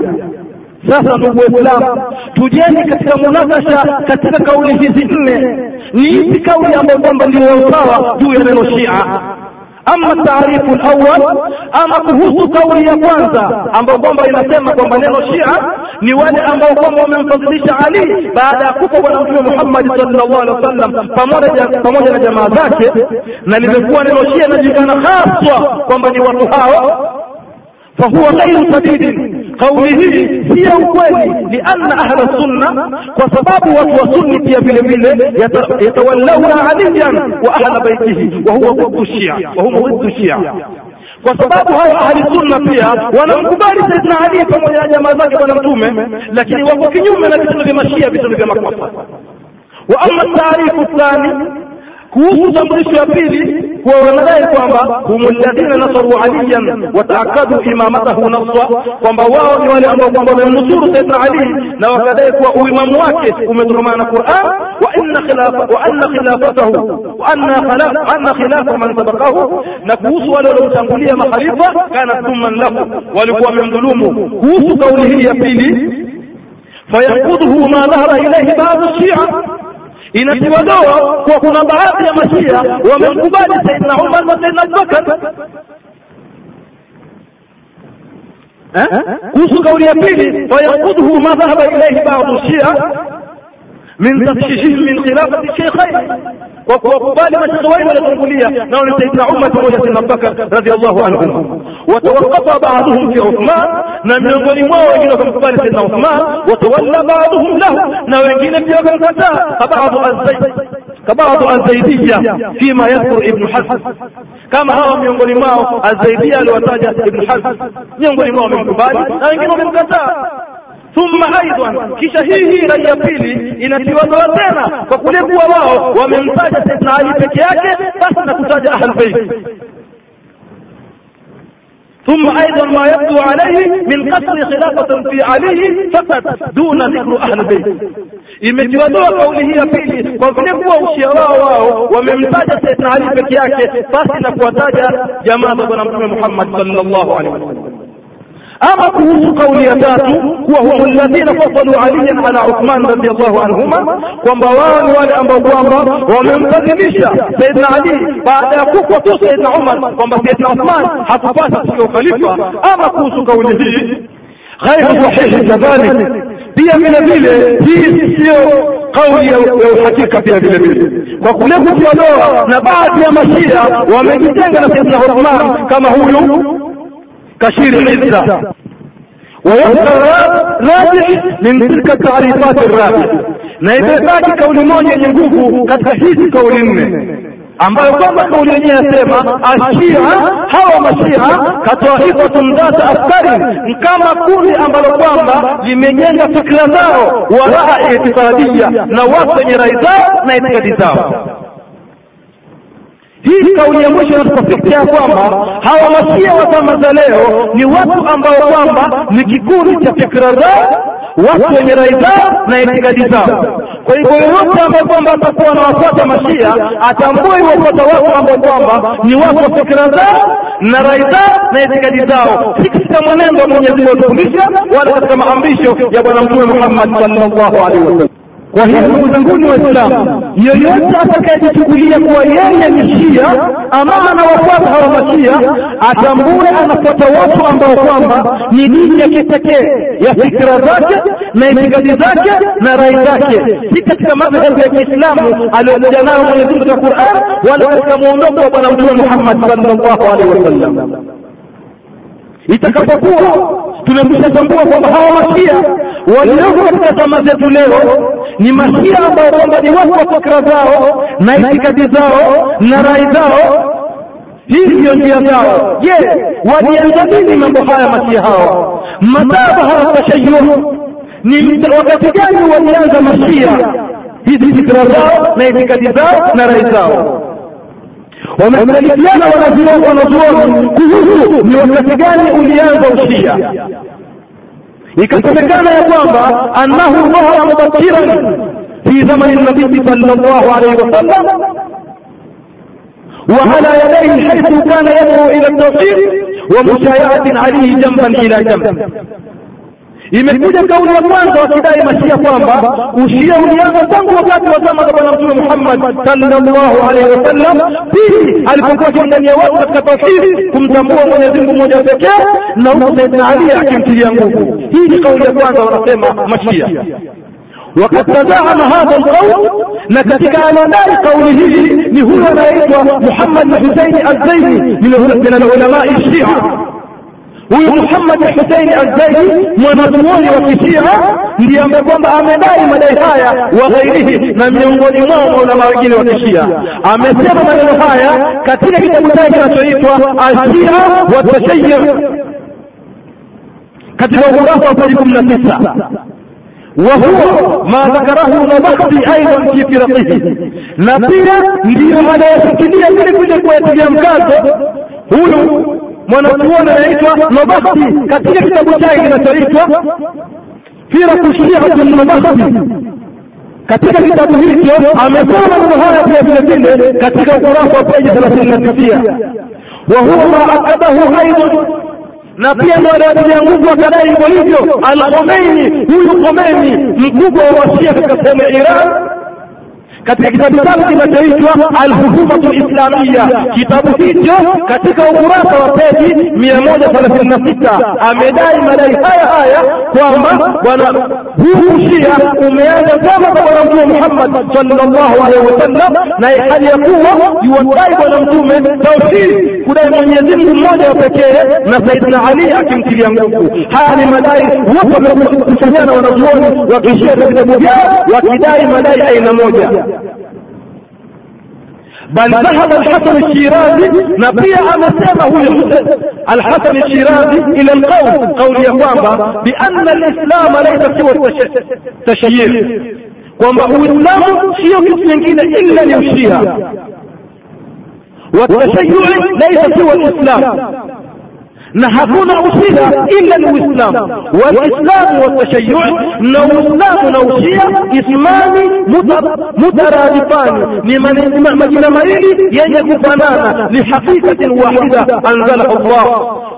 Sasa ndugu Waislamu, tujenge katika munakasha katika kauli hizi nne, ni ipi kauli ambayo kwamba ndio sawa juu ya neno Shia? Ama taarifu alawwal, ama kuhusu kauli ya kwanza ambayo kwamba inasema kwamba neno Shia ni wale ambao kwamba wamemfadhilisha Ali baada ya kufa bwana Mtume Muhammad sallallahu alaihi wasallam pamoja pamoja na jamaa zake, na limekuwa neno Shia inajulikana haswa kwamba ni watu hao. Fahuwa ghairu sadidin kauli hii si ya ukweli lianna ahla sunna kwa sababu watu wa sunni pia vile vile yatawallauna aliyan wa ahla baitihi wa huwa dhiddu shia kwa sababu hawa ahli sunna pia wanamkubali saidina ali pamoja na jamaa zake bwana mtume lakini wako kinyume na vitendo vya mashia vitendo vya makwafa. wa ama taarifu thani kuhusu tambulisho ya pili kuwa wanadai kwamba hum alladhina nasaru aliyan wataakadu imamatahu naswa kwamba wao ni wale ambao kwamba wamemnusuru saidna Ali na wakadai kuwa uimamu wake umetokamana na Qur'an, wa inna khilafa wa anna khilafatahu wa anna khilafa man sabakahu na kuhusu wale waliomtangulia makhalifa kana thumman lahu, walikuwa wamemdhulumu. Kuhusu kauli hii ya pili, fayankuduhu ma dhahara ilaihi baadhi shia inatiwa doa kwa kuna baadhi ya mashia wamemkubali Saidna Umar na Saidna Abubakar. Kuhusu kauli ya pili, fayanqudhu ma dhahaba ilaihi ba'du shia min tafshishihim min khilafati shaykhain, kwa kuwakubali mashekhe wao waliotangulia nao ni Saidna Umar pamoja na Saidina Abubakar radhiallahu anhum. Watawaqafa baadhuhum fi Uthman, na miongoni mwao wengine wakamkubali sayyidina Uthman. Watawalla ba'dhum lahu, na wengine pia wakamkataa. Kabadhu az-Zaydiyya fima yadhkur Ibn Hazm, kama hawa miongoni mwao az-Zaydiyya aliwataja Ibn Hazm, miongoni mwao wamemkubali na wengine wamemkataa. thumma aidan, kisha hii hii rai ya pili inatiwa doa tena kwa kule kuwa wao wamemtaja Saidina Ali peke yake basi na kutaja Ahlul. ثم ايضا ما يبدو عليه من قتل خلافه في علي فقط دون ذكر اهل البيت imetiwa doa kauli hii ya pili kwa vile kuwa ushia wao wao wamemtaja saidna ali peke yake basi na kuwataja jamaa za bwana mtume muhammad sallallahu alaihi wasallam ama kuhusu kauli ya tatu kuwa humu alladhina fadalu aliyan ala uthman radiallahu anhuma kwamba wao ni wale ambao kwamba wamemfadhilisha saidna ali baada ya kufa tu saidna umar kwamba saidna uthman hakupasa kushika ukhalifa. Ama kuhusu kauli hii ghairu sahihi kadhalik pia vile vile hii siyo kauli ya uhakika pia vile vile. Kwa kule kutiwa na baadhi ya mashia wamejitenga na saidna uthman kama huyu كشير العزة ويبقى راجح من تلك التعريفات الرابعة na imebaki kauli moja yenye nguvu katika hizi kauli nne ambayo kwamba kauli yenyewe yasema ashia hawa mashia katwaifatun dhata afkari ni kama kundi ambalo kwamba limejenga fikra zao waraa itikadia na watu wenye rai zao na itikadi zao hii kauli ya mwisho inatupafikia kwamba hawa mashia wa zama za leo ni watu ambao kwamba ni kikundi cha fikra zao watu wenye rai zao na itikadi zao. Kwa hivyo yoyote ambaye kwamba atakuwa anawafuata mashia atambue iwafuata watu ambao kwamba ni watu wa fikra zao na rai zao na itikadi zao. Si katika mwenendo wa mwenyezi mungu alifundisha wala katika maamrisho ya bwana mtume muhammad sallallahu alaihi wasallam kwa hiyo ndugu zanguni waislamu yoyote atakayejichukulia kuwa yeye ni shia ama anawafuata hawa mashia atambue anafuata watu ambao kwamba ni dini ya kipekee ya fikira zake na itikadi zake na rai zake. Si katika madhehebu ya kiislamu aliyokuja nayo mwenyezi mungu katika quran wala katika muondoko wa bwana mtume muhammad sallallahu alaihi wasallam. Itakapokuwa tumekwishatambua kwamba hawa mashia walioko katika zama zetu leo ni mashia ambao kwamba ni watu wa fikra zao na itikadi zao na rai zao. Hii ndiyo njia zao. Je walianza mambo haya mashia hao? Madhaba haya tashayuh ni wakati gani walianza mashia hizi fikra zao na itikadi zao na rai zao. Wamekhtalifiana wanazuoni kuhusu ni wakati gani ulianza ushia ikasemekana ya kwamba annahu dhahara mubakiran fi zamani nabii sallallahu alaihi wasallam وعلى يديه حيث كان يدعو الى التوحيد ومشايعة عليه جنبا الى جنب imekuja kauli ya kwanza wakidai mashia kwamba ushia ulianza tangu wakati wa zama za bwana mtume muhammad sallallahu alaihi wasallam pili alipokuwa akimdania watu katika tauhidi kumtambua mwenyezi mungu mmoja pekee na huku saidina ali akimtilia nguvu hii ni kauli ya kwanza wanasema mashia وقد تزعم هذا القول نتيجة على ذلك قوله لهو anaitwa محمد الحسين الزيني من العلماء الشيعة huyu Muhammad Huseini Alzaidi mwanazuoni wa kishia ndiye ambaye kwamba amedai madai haya wa ghairihi na miongoni mwao maulama wengine wa kishia amesema maneno haya katika kitabu chake kinachoitwa Ashia wa Tashayyur katika ukurasa wa peji kumi na tisa. Wahuwa ma dhakarahu nabahdi aidan fi firaqihi, na pia ndiyo anayeshikilia vile vile kuyatilia mkazo. Huyu mwanachuoni anaitwa Nabahdi katika kitabu chake kinachoitwa Firaqu Shiatu Nabahdi. Katika kitabu hicho amesema mambo haya pia vile vile katika ukurasa wa peji thelathini na tisia wahuwa ma akadahu aidan na pia aliatilia nguvu akadai hivyo hivyo Al-Khomeini, huyu Khomeini mkubwa wa Washia katika sehemu ya Iran katika kitabu chake kinachoitwa Alhukumatu Islamia. Kitabu hicho katika ukurasa wa peji mia moja thelathini na sita amedai madai haya haya kwamba bwana huu ushia umeanza zama za bwana Mtume Muhammad sallallahu alaihi wasallam, na hali ya kuwa yuwadai bwana Mtume tauhidi, kudai Mwenyezi Mungu mmoja wa pekee na Saidina Ali akimtilia nguvu. Haya ni madai wote wamekusanyana wanazuoni wakishia vitabu vyao wakidai madai aina moja بل ذهب الحسن الشيرازي نبيع مسامه الحسن الشيرازي إلى القول قول يهوامبا بأن الإسلام ليس سوى التشيير. وما هو الإسلام؟ شيء من إلا يمشيها والتشيع ليس سوى الإسلام. Na hakuna usia ila ni uislamu. Walislamu watashayu na uislamu na usia ismani mutaradifani. Ni majina mawili yenye kufanana. Lihakikatin wahida anzalahu llah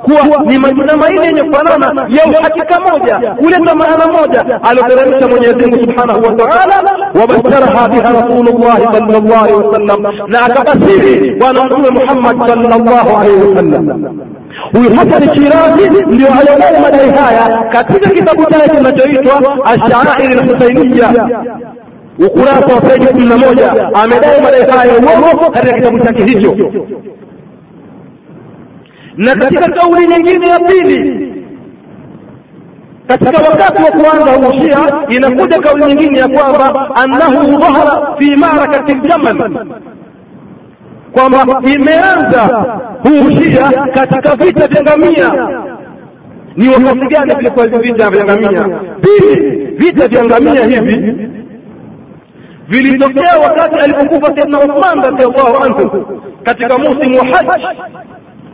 kuwa ni majina mawili yenye kufanana ya uhakika moja kuleta maana moja alioteremsha mwenyezi mungu subhanahu wa taala. Wabasharaha biha rasulullahi sal llah alehi wasallam na akabasiri bwana mtume muhammad sal llahu alaihi wasallam huyu Hasan Shirazi ndio alionea madai haya. Katika kitabu chake kinachoitwa Ashairi Lhusainiya, ukurasa wa peji kumi na moja. Amedai madai haya uongo katika kitabu chake hicho. Na katika kauli nyingine ya pili, katika wakati wa kuanza ushia inakuja kauli nyingine ya kwamba annahu dhahara fi marakati ljamal kwamba imeanza huushia katika vita vya ngamia. Ni wakati gani vilikuwa hivi vita vya ngamia? Pili, vita vya ngamia hivi vilitokea wakati alipokufa Saidna Uthman radhiallahu anhu katika musimu wa haji,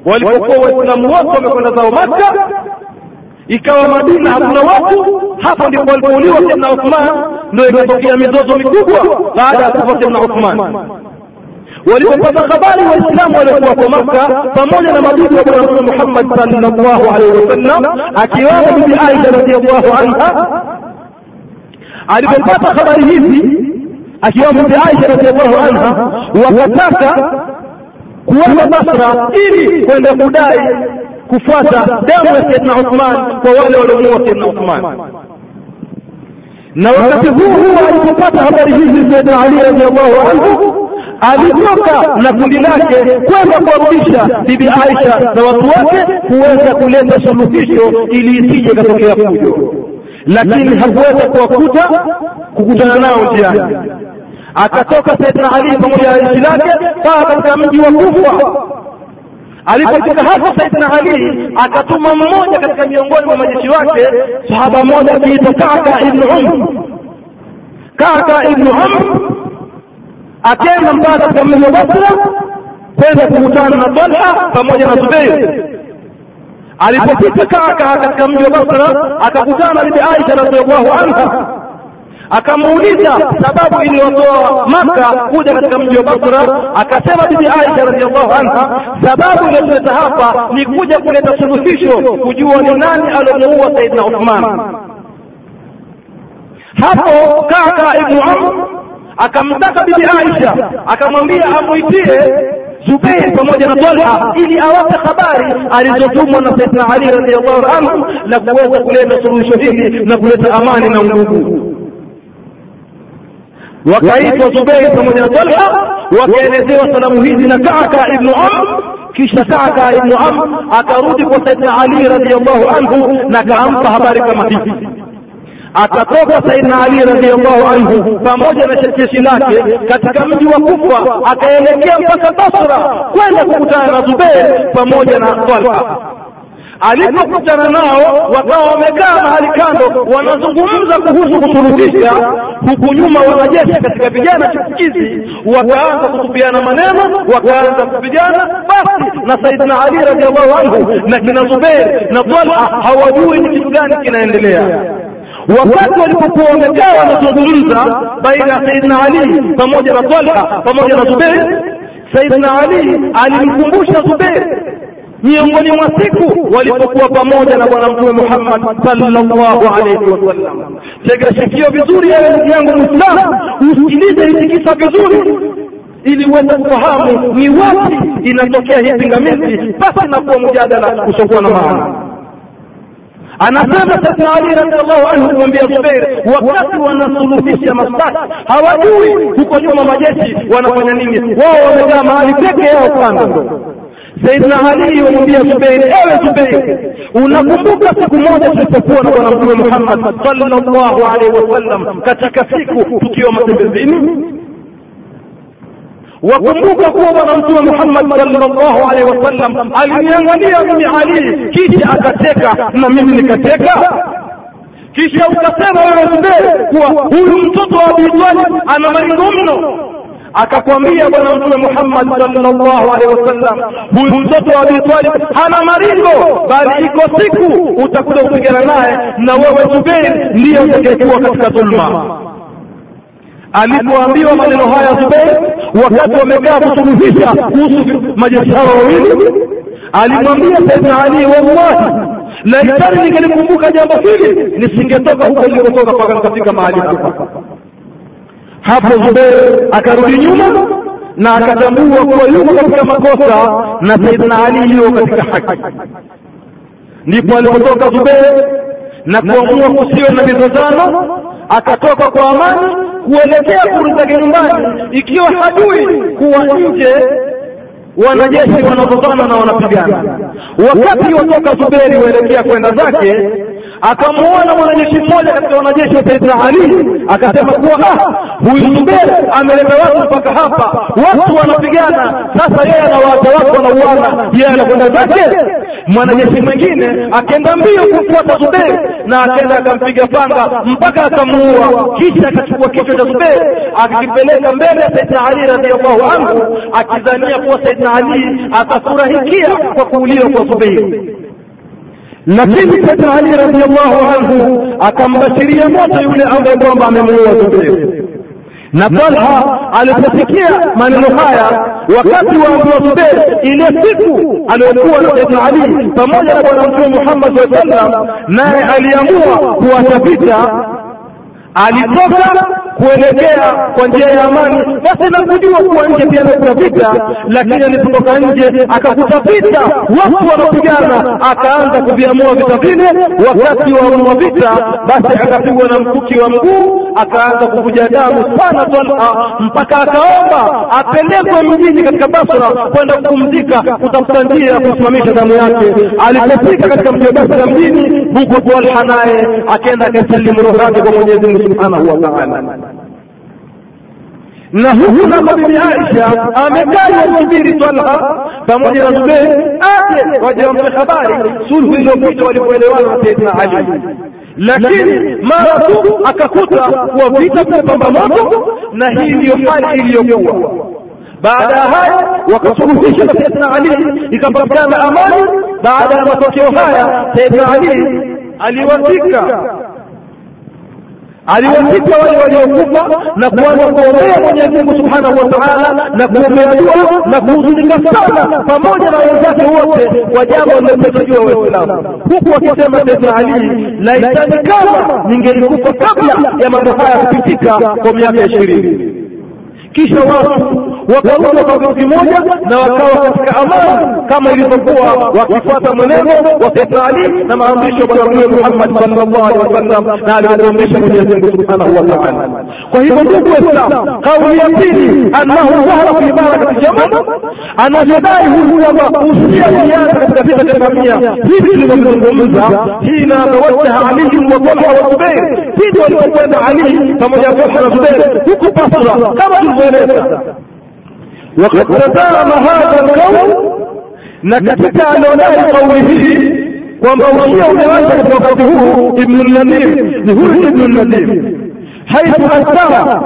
walipokuwa Waislamu wote wamekwenda zao Makka, ikawa Madina hakuna watu. Hapo ndipo walipouliwa Saidna Uthman, ndio ikatokea mizozo mikubwa baada ya kufa Saidna Uthman walipopata habari waislamu waliokuwa kwa Makka pamoja na mabibi wa bwana Mtume Muhammad sallallahu alaihi wasallam akiwamo bibi Aisha radhiallahu anha. Alipopata habari hizi akiwamo bibi Aisha radhiallahu anha, wakataka kuenda Basra ili kwenda kudai kufuata damu ya Saidna Uthman kwa wale waliomuua Saidna Uthman na wakati huu huu alipopata habari hizi Saidna Ali radhiallahu anhu alitoka na kundi lake kwenda kuamrisha bibi Aisha na watu wake kuweza kuleta suluhisho ili isije katokea fujo, lakini hakuweza kuwakuta kukutana nao njiani. Akatoka Saidna Ali pamoja na jeshi lake mpaka katika mji wa Kufa. Alipofika hapo, Saidna Ali akatuma mmoja katika miongoni mwa majeshi wake, sahaba mmoja akiitwa Kaka ibnu Umr. Kaka ibnu Umr akaenda mpaka katika mji wa Basra kwenda kukutana na Talha pamoja na Zubair. Alipopita Kaka katika mji wa Basra akakutana na bibi Aisha radhiallahu anha, akamuuliza sababu iliyotoa Maka kuja katika mji wa Basra. Akasema bibi Aisha radhiallahu anha, sababu iliyotuleta hapa ni kuja kuleta suluhisho, kujua ni nani aliomuua Saidina Uthman. Hapo Kaka ibnu Amr akamtaka bibi Aisha akamwambia amwitie Zubair pamoja na Talha ili awape habari alizotumwa na Saidna Ali radhiallahu anhu na kuweza kuleta suluhisho hili na kuleta amani na ngugu Wakaitwa Zubair pamoja na Talha, wakaelezewa salamu hizi na Kaka ibnu Amr. Kisha Kaka ibnu Amr akarudi kwa Saidna Ali radhiallahu anhu na kaampa habari kama hizi akatoka Saidna Ali radhiallahu anhu pamoja na jeshi lake katika mji wa Kufa, akaelekea mpaka Basra kwenda kukutana na Zubair pamoja na Talha. Alipokutana nao, wakawa wamekaa mahali kando, wanazungumza kuhusu kusuluhisha. Huku nyuma wanajeshi katika vijana chipukizi wakaanza kutupiana maneno, wakaanza kupigana. Basi na Saidna Ali radhiallahu anhu na kina Zubair na Talha hawajui ni kitu gani kinaendelea wakati walipokuwa wamekaa wanazungumza baina ya saidna Ali pamoja na Talha pamoja na zubeir saidna Ali alimkumbusha Zubair miongoni mwa siku walipokuwa pamoja na Bwana Mtume Muhammad sallallahu alaihi wasallam. Tega vizuri, ewe ndugu yangu Muislamu, usikilize itikisa vizuri ili uweze kufahamu ni wapi inatokea hii pingamizi, basi na kuwa mjadala usiokuwa na maana. Anasema Saidna Ali radhiallahu anhu kumwambia Zubair, wakati wanasuluhisha mashtaka hawajui huko nyuma majeshi wanafanya nini, wao wamekaa mahali peke yao kando. Saidna Ali wamwambia Zubair, ewe Zubair, unakumbuka siku moja tulipokuwa na Bwana Mtume Muhammad sallallahu alaihi wasallam katika siku tukiwa matembezini wakumbuka kuwa bwana mtume Muhammad sallallahu alaihi wasallam aliniangalia mimi Ali, kisha akateka. Na mimi nikateka. Kisha ukasema wewe Zubair kuwa huyu mtoto wa Abi ana maringo mno, akakwambia bwana mtume muhammad sallallahu alaihi wasallam huyu mtoto wa abi hana maringo bali iko siku utakuja kupigana naye na wewe zubeir ndiye utakayekuwa katika dhulma. Alipoambiwa maneno haya zubeir wakati wamekaa kusuluhisha kuhusu majeshi hao wawili alimwambia saidna ali wallahi laitari ningelikumbuka jambo hili nisingetoka huko nilikotoka mpaka nikafika mahali hapa. Hapo zubeir akarudi nyuma na akatambua kuwa yuko katika makosa na saidna ali yuko katika haki. Ndipo alipotoka zubeir na kuamua kusiwe na mizozano akatoka kwa amani kuelekea kuru zake nyumbani ikiwa hajui kuwa nje wanajeshi wanazozana na wanapigana. Wakati watoka zuberi waelekea kwenda zake akamuona mwanajeshi mmoja katika wanajeshi wa saidina ali akasema kuwa ah huyu Zubeir ameleta watu mpaka hapa. Watu wanapigana. Sasa yeye anawaacha watu wanauana. Yeye anakwenda zake. Mwanajeshi mwingine akaenda mbio kumfuata Zubeir na akaenda akampiga panga mpaka akamuua. Kisha akachukua kichwa cha zuberi akakipeleka mbele ya saidina ali radiallahu anhu akidhania kuwa saidina ali atafurahikia kwa kuuliwa kwa zuberi lakini saidina ali radiallahu anhu akambashiria moto yule ambaye kwamba amemuua zuberi na talha aliposikia maneno haya wakati wa zubeir ile siku aliyokuwa na saidina ali pamoja na bwana mtume muhammad saa sallam naye aliamua kuwatapita, alitoka kuelekea kwa njia ya amani. Basi nakujua kuwa nje pia kuna vita lakini alipotoka nje akakuta vita watu wanapigana akaanza kuviamua vita vile. Wakati wa vita basi akapigwa na mkuki wa mguu akaanza kuvuja damu sana Talha mpaka akaomba apelekwe mjini katika Basra kwenda kupumzika kutafuta njia ya kusimamisha damu yake. Alipofika katika mji wa Basra mjini huko Talha naye akaenda akasalimu roho yake kwa Mwenyezi Mungu subhanahu wa taala na huku nako bibi Aisha amekaa yamsubiri Talha pamoja na Zubeir aje wajampe habari sulhu iliyopita walipoelewana na Saidina Ali. Lakini mara tu akakuta kuwa vita vimepamba moto na hii ndiyo hali iliyokuwa. Baada ya haya wakasuluhisha na Saidina Ali ikapatikana amani. Baada ya matokeo haya Saidina Ali aliwafika aliwafika wale waliokufa na kuanza kuombea Mwenyezi Mungu Subhanahu wa Ta'ala na kuombea dua na kuhuzunika sana pamoja na wenzake wote kwa jambo lililotarajiwa Waislamu, huku wakisema Saidina Ali, laitani kama ningelikufa kabla ya mambo haya kupitika kwa miaka ishirini. Kisha watu wakaruka kwa sauti moja na wakawa katika amani kama ilivyokuwa wakifuata mwenendo wa Ali na maamrisho ya Mtume Muhammad sallallahu alaihi wasallam na alivyoamrisha Mwenyezi Mungu Subhanahu wa Ta'ala. Kwa hivyo ndugu Waislamu, kauli ya pili, annahu dhahara fi barakati jamaa, anavyodai huyu kwamba usia ulianza katika vita vya Ngamia hivi tulivyozungumza, hina tawajaha alihim wa Talha wa Zubair, pindi walipokwenda Ali pamoja na Talha na Zubair huko Basra kama tulivyoeleza وقد نظام هذا الكون نكتك عن ولاء قوله وموضوع لمسك وقته ابن النمير لهرج ابن النمير حيث أثر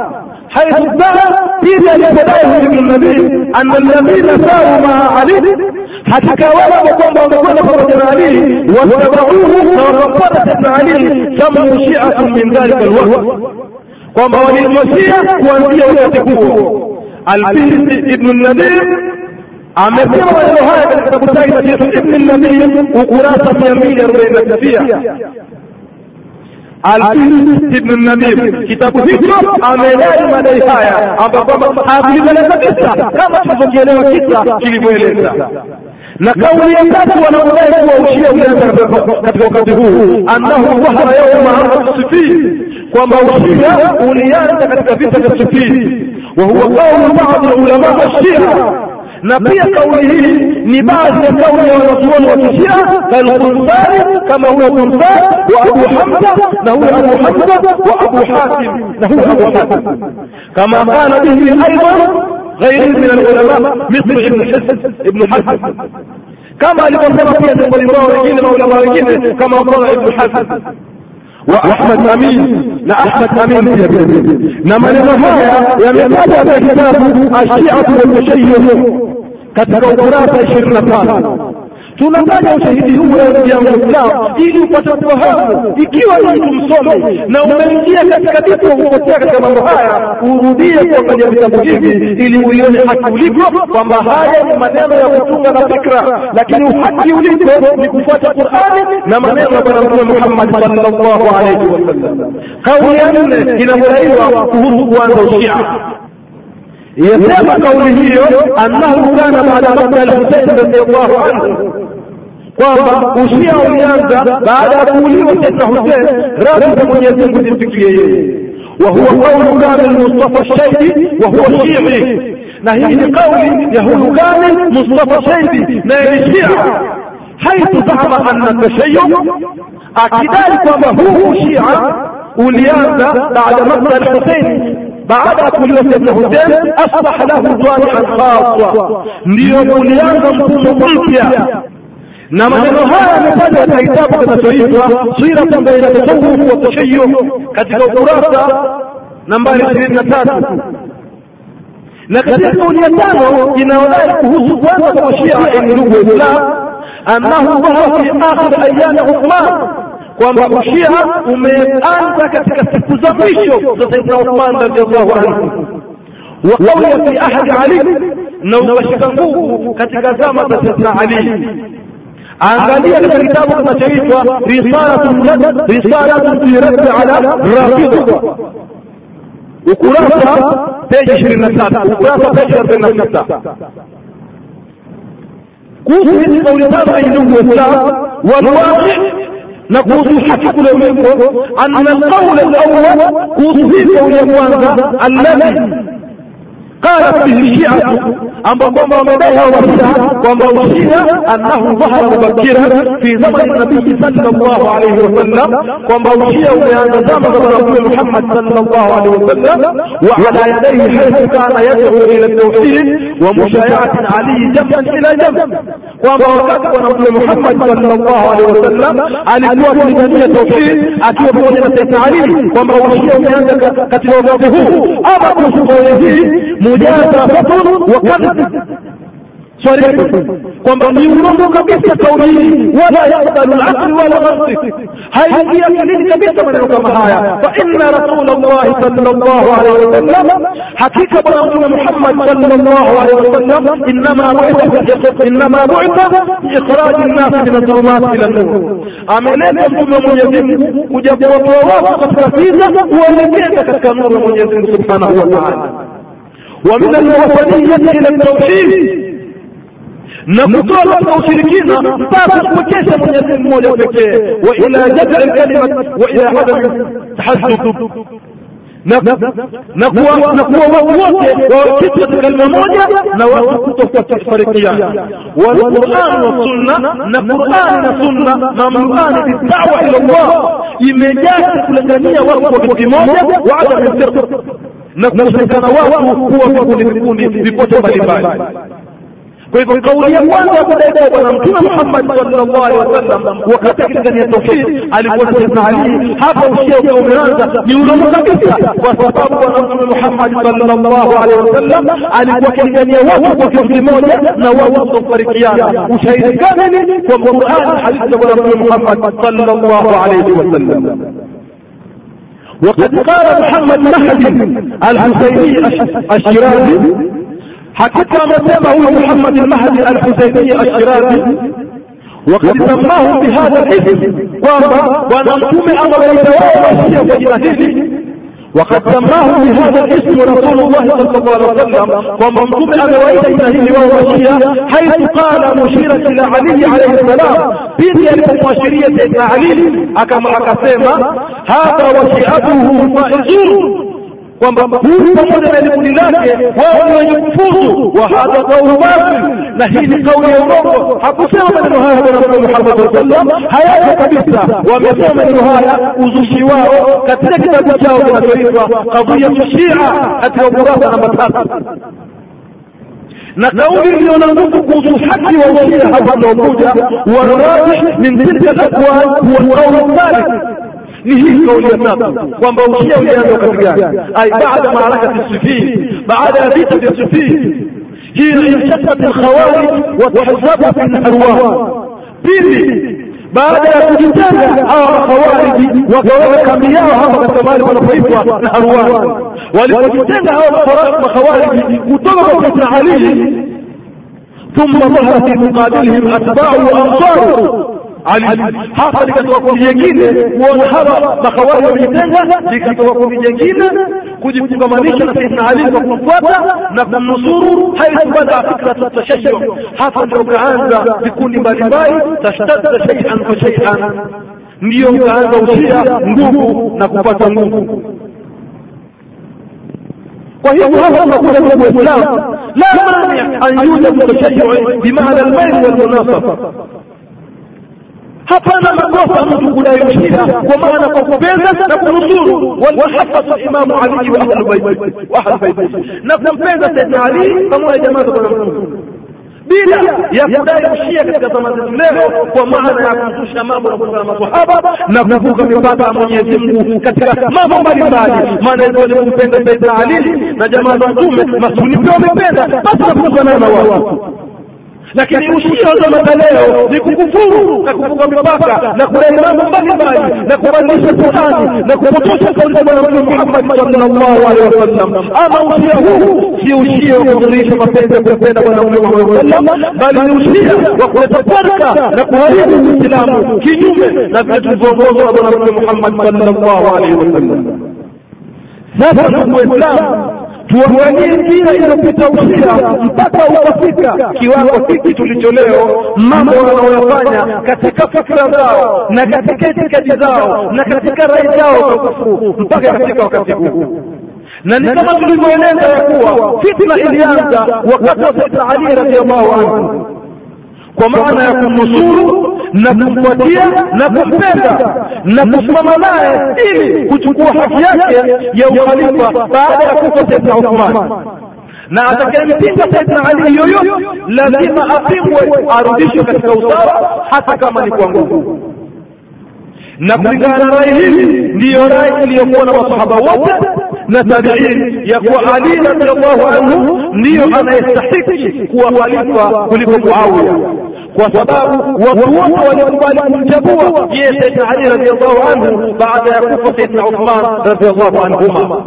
حيث أثر في ذلك دائم ابن النمير أن الذين ساروا مع علي حتى ولا مقام ومقام ابن علي واتبعوه فوقفت ابن علي ثم شيعة من ذلك الوقت. وما ولي المسيح وانبياء يتكوه Alfisi ibnu Nadir amesema maneno haya katika kitabu chake Tafsir Ibn Nadir ukurasa mia mbili arobaini na tisia. Alfisi ibnu Nadir kitabu hicho amedai madai haya ambayo kwamba hakulieleza kisa kama tulivyokielewa kisa kilivyoeleza na kauli ya tatu wanaodai kuwa ushia ulianza katika wakati huu annahu dhahara yauma sifin kwamba ushia ulianza katika vita vya sifini وهو قول بعض علماء الشيعه نبي قوله ني بعض قول الرسول والشيعة بل ثالث كما هو ثالث وأبو حمزة له أبو حمزة وأبو حاتم له أبو حاتم. كما قال به أيضا غير من العلماء مثل ابن حزم. ابن حزم. كما لمن ربيت ولمراه كما قال ابن حزم. Qala ibn hazm wa Ahmad Amin na Ahmad Amin pia vile na maneno haya yametajwa katika kitabu tunataja ushahidi huu ndugu yangu Islam ili upate kufahamu ikiwa ni mtu msomi na umeingia katika vitu kupotea katika mambo haya urudie kuangalia vitabu hivi ili uione haki uliko kwamba haya ni maneno ya kutunga na fikra. Lakini uhaki uliko ni kufuata Qur'ani na maneno ya Bwana Mtume Muhammad sallallahu alaihi wasallam kauli ya nne inadaiwa kuhusu kuanza ushia. Yasema kauli hiyo annahu kana baada maqta al-Husayn radiyallahu anhu kwamba ushia ulianza baada ya kuuliwa Sayyidina Hussein, radhi za Mwenyezi Mungu zimfikie yeye. wa huwa qawlu Kamil Mustafa Shaidi wa huwa Shii, na hii ni kauli ya huyu Kamil Mustafa Shaidi na ni Shia, haithu zama anna tashayyuh, akidai kwamba huu Shia ulianza baada maqta al-Hussein baada ya kuuliwa Sayyidina Hussein, asbaha lahu jami'an khassa, ndiyo ulianza mfumo mpya na maneno haya yamefanya katika kitabu kinachoitwa Siratu baina tasawuf wa tashayyuh katika ukurasa nambari ishirini na tatu. Na katika kauli ya tano inayodai kuhusu kwanza kwa Shia ni ndugu Waislam annahu dhahara fi akhir ayami Uthman kwamba ushia umeanza katika siku za mwisho za Sayyidina Uthman radhiallahu anhu. Wa qawla fi ahadi Ali na ukashika nguvu katika zama za Sayyidina Ali angalia katika kitabu kinachoitwa risalatun fi raddi ala rafidha ukurasa peji ishirini na tatu. Ukurasa peji arobaini na sita kuhusu hizi kauli tano za ndugu Waislamu walwaqi na kuhusu haki kule uliko anna alqawl alawwal kuhusu hii kauli ya kwanza alladhi قالت به الشيعة أما كما ومدعها وشيعة وما وشيع أنه ظهر مبكرا في زمن النبي صلى الله عليه وسلم وما وشيع بأن زمن رسول محمد صلى الله عليه وسلم وعلى يديه حيث كان يدعو إلى التوحيد ومشايعة علي جنبا إلى جنب وما وكتب رسول محمد صلى الله عليه وسلم alikuwa kulingania tauhid akiwa pamoja na Sayyidina Ali kwamba ushia umeanza katika wakati huu ama kuhusu kauli hii mujazafatun wa kadhib swarihu kwamba ni urongo kabisa kauli hii wala yakbalu al-aql wala mantiq haingia akilini kabisa maneno kama haya fa inna rasulullah sallallahu alaihi wasallam hakika bwana mtume Muhammad sallallahu alaihi wasallam inma bu'itha inma bu'itha ikhraj an-nas min adh-dhulumat ila an-nur ameleta mtume wa Mwenyezi Mungu kuja kuwatoa watu katika giza kuwaelekeza katika nuru ya Mwenyezi Mungu subhanahu wa ta'ala ومن الوثنية إلى التوحيد. نقول أو شركين طابق وكيف من يتم مولا وإلى جدع الكلمة وإلى عدم تحدث نقوى نقوى وقوات وكتلة الممونية نواصل كتلة الفريقية والقرآن والسنة نقرآن والسنة نمرآن بالدعوة إلى الله. إما جاءت لجميع وقوة الإمامية وعدم الفرق na kushirikana watu kuwa vikundi vikundi vipote mbalimbali kwa hivyo kauli ya kwanza ya kudai kwa bwana mtume Muhammad sallallahu alaihi wasallam wakati akilingania tauhid alikuwa na Sayyidina Ali, hapa ushia ukiwa umeanza ni urongo kabisa, kwa sababu bwana mtume Muhammad sallallahu alaihi wasallam alikuwa akilingania watu kwa kitu kimoja na watu kutofarikiana. Ushahidi kamili kwa Qur'an, hadithi ya bwana mtume Muhammad sallallahu alaihi wasallam. وقد قال محمد مهدي الحسيني الشيرازي حقيقة مسمى هو محمد المهدي الحسيني الشيرازي وقد سماه بهذا الاسم kwamba bwana mtume amewaita kwa jina hili وقد سماه بهذا الاسم رسول الله صلى الله عليه وسلم ومنظوم ابويه إبراهيم وهو حيث قال مشيرا إلى علي عليه السلام بيتي المباشريه ابن علي؟ اكما أكسيما هذا وشيئته faizuru kwamba huyu pamoja na elimu lake wao ni wenye kufuzu wa hadha qawlu batil na hii ni kauli ya urongo hakusema maneno haya bwana mtume Muhammad sallallahu alaihi wasallam. Hayako kabisa wamesema maneno haya uzushi wao katika kitabu chao kinachoitwa qadhiya shia katika ukurasa namba tatu. Na kauli iliyo na nguvu kuhusu haki wa ushia hapa unaokuja warajih min tilka alaqwal huwa alqawl thalith ni hii kauli ya tatu kwamba ushia ulianza wakati gani ai baada maarakati sifin baada ya vita vya sifin hii inshatat alkhawarij watahazabu fi nahruwan pili baada ya kujitenga hawa makhawariji wakaweka kambi yao hapa katika mahali panapoitwa Naharwan. Walipojitenga hawa makhawariji kutoka kwa Sayyidina Ali, fi muqabilihim atba'u wa ansaru Ali. Hapa likatoka kundi jengine kuona hawa makhawariji wamejitenga, likatoka kundi jengine kujifungamanisha na Sayyidina Ali kwa kumfuata na kumnusuru haithu bada fikra tashayyu. Hapa ndio kaanza vikundi mbalimbali, tashtadda shay'an fa shay'an, ndiyo ukaanza ushia nguvu na kupata nguvu. Kwa hivyo hapa tunakuja kwa Uislamu, la mani an yujadu tashayyu bimaana almayl walmunasaba hapana makosa mtu kudai ushia kwa maana kwa kupenda na kunusuru walmuhabbatu imamu Ali wa na kumpenda Sayyidina Ali pamoja jamaa za Mtume bila ya kudai ushia katika zama zetu leo kwa maana ya kuzusha mambo na kutoka na maswahaba na kuvuka mipaka ya Mwenyezi Mungu katika mambo mbalimbali. Maana hizo ni kumpenda Sayyidina Ali na jamaa za Mtume, masuni pia wamependa, basi nakutana na watu lakini ushia wa zama za leo ni kukufuru na kufunga mipaka na kudai mambo mbalimbali na kubadilisha Qurani na kupotosha kauli za Bwana Mtume Muhammad sallallahu alaihi wasallam. Ama ushia huu si ushia wa kudhihirisha mapenzi ya kumpenda Bwana Mtume Muhammad sallam, bali ni ushia wa kuleta farka na kuharibu Uislamu kinyume na vile tulivyoongozwa na Bwana Mtume Muhammad sallallahu alaihi wasallam. Sasa ndugu Waislamu, tuangalie njia iliyopita usia mpaka ukafika kiwango hiki tulicho leo, mambo wanaoyafanya katika fikra zao na katika itikadi zao na katika rai zao za kufuru mpaka katika wakati huu. Na ni kama tulivyoeleza ya kuwa fitna ilianza wakati wa Sayyidina Ali radhiallahu anhu. Kwa maana ya kumnusuru na kumfuatia na kumpenda na kusimama naye ili kuchukua haki yake ya ukhalifa baada ya kufa Saidna Uthman na atakayempinga Saidna Ali yoyote lazima apingwe, arudishwe katika usawa, hata kama ni kwa nguvu. Na kulingana na rai hili ndiyo rai iliyokuwa na masahaba wote na tabiin ya kuwa Ali radhiallahu anhu ndiyo anayestahiki kuwa khalifa kuliko Muawiya kwa sababu watu wote walikubali kumchagua yeye Sayyidina Ali radhiallahu anhu baada ya kufa Sayyidina Uthman radhiallahu anhuma.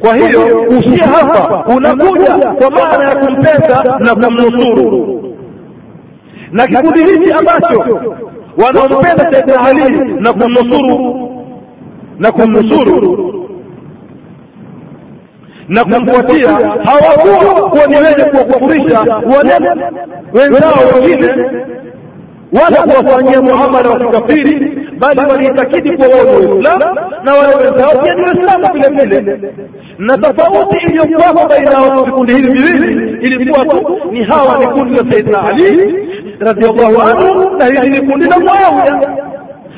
Kwa hiyo usia hapa unakuja kwa maana ya kumpenda na kumnusuru, na kikundi hichi ambacho wanaompenda Sayyidina Ali na kumnusuru na kumnusuru na kumfuatia. hawakuwa kuwa ni wenye kuwakufurisha wale wenzao wengine wala kuwafanyia muamala wa kikafiri, bali waliitakidi kuwa wao ni Waislamu na wale wenzao pia ni Waislamu vile vile. Na tofauti iliyokuwako baina ya vikundi hivi viwili ilikuwa tu ni hawa ni kundi la Saidina Ali radhiallahu anhu na hili ni kundi la Muawiya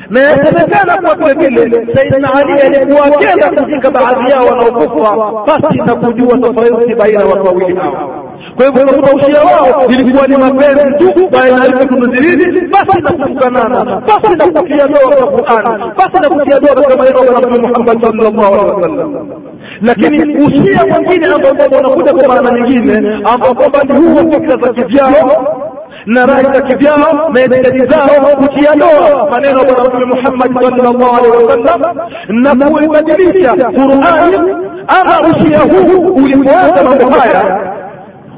na yasemekana kuwa vile vile Saidna Ali alikuwa akenda kuzika baadhi yao wanaokufa basi na kujua tofauti baina ya watu wawili hao. Kwa hivyo unakuta ushia wao ilikuwa ni mapenzi tu baina ya viwili, basi na kutukanana, basi na kutia doa kwa Qur'an, basi na kutia doa katika maneno ya Mtume Muhammad sallallahu alaihi wasallam. Lakini ushia mwingine ambao unakuja kwa maana nyingine, ambao kwamba ni huo fikra za kivyao na rai za kivyao na itikadi zao kutia doa maneno ya Bwana Mtume Muhammad sallallahu alaihi wasallam na kuibadilisha Qur'ani. Ama ushia huu ulipoanza mambo haya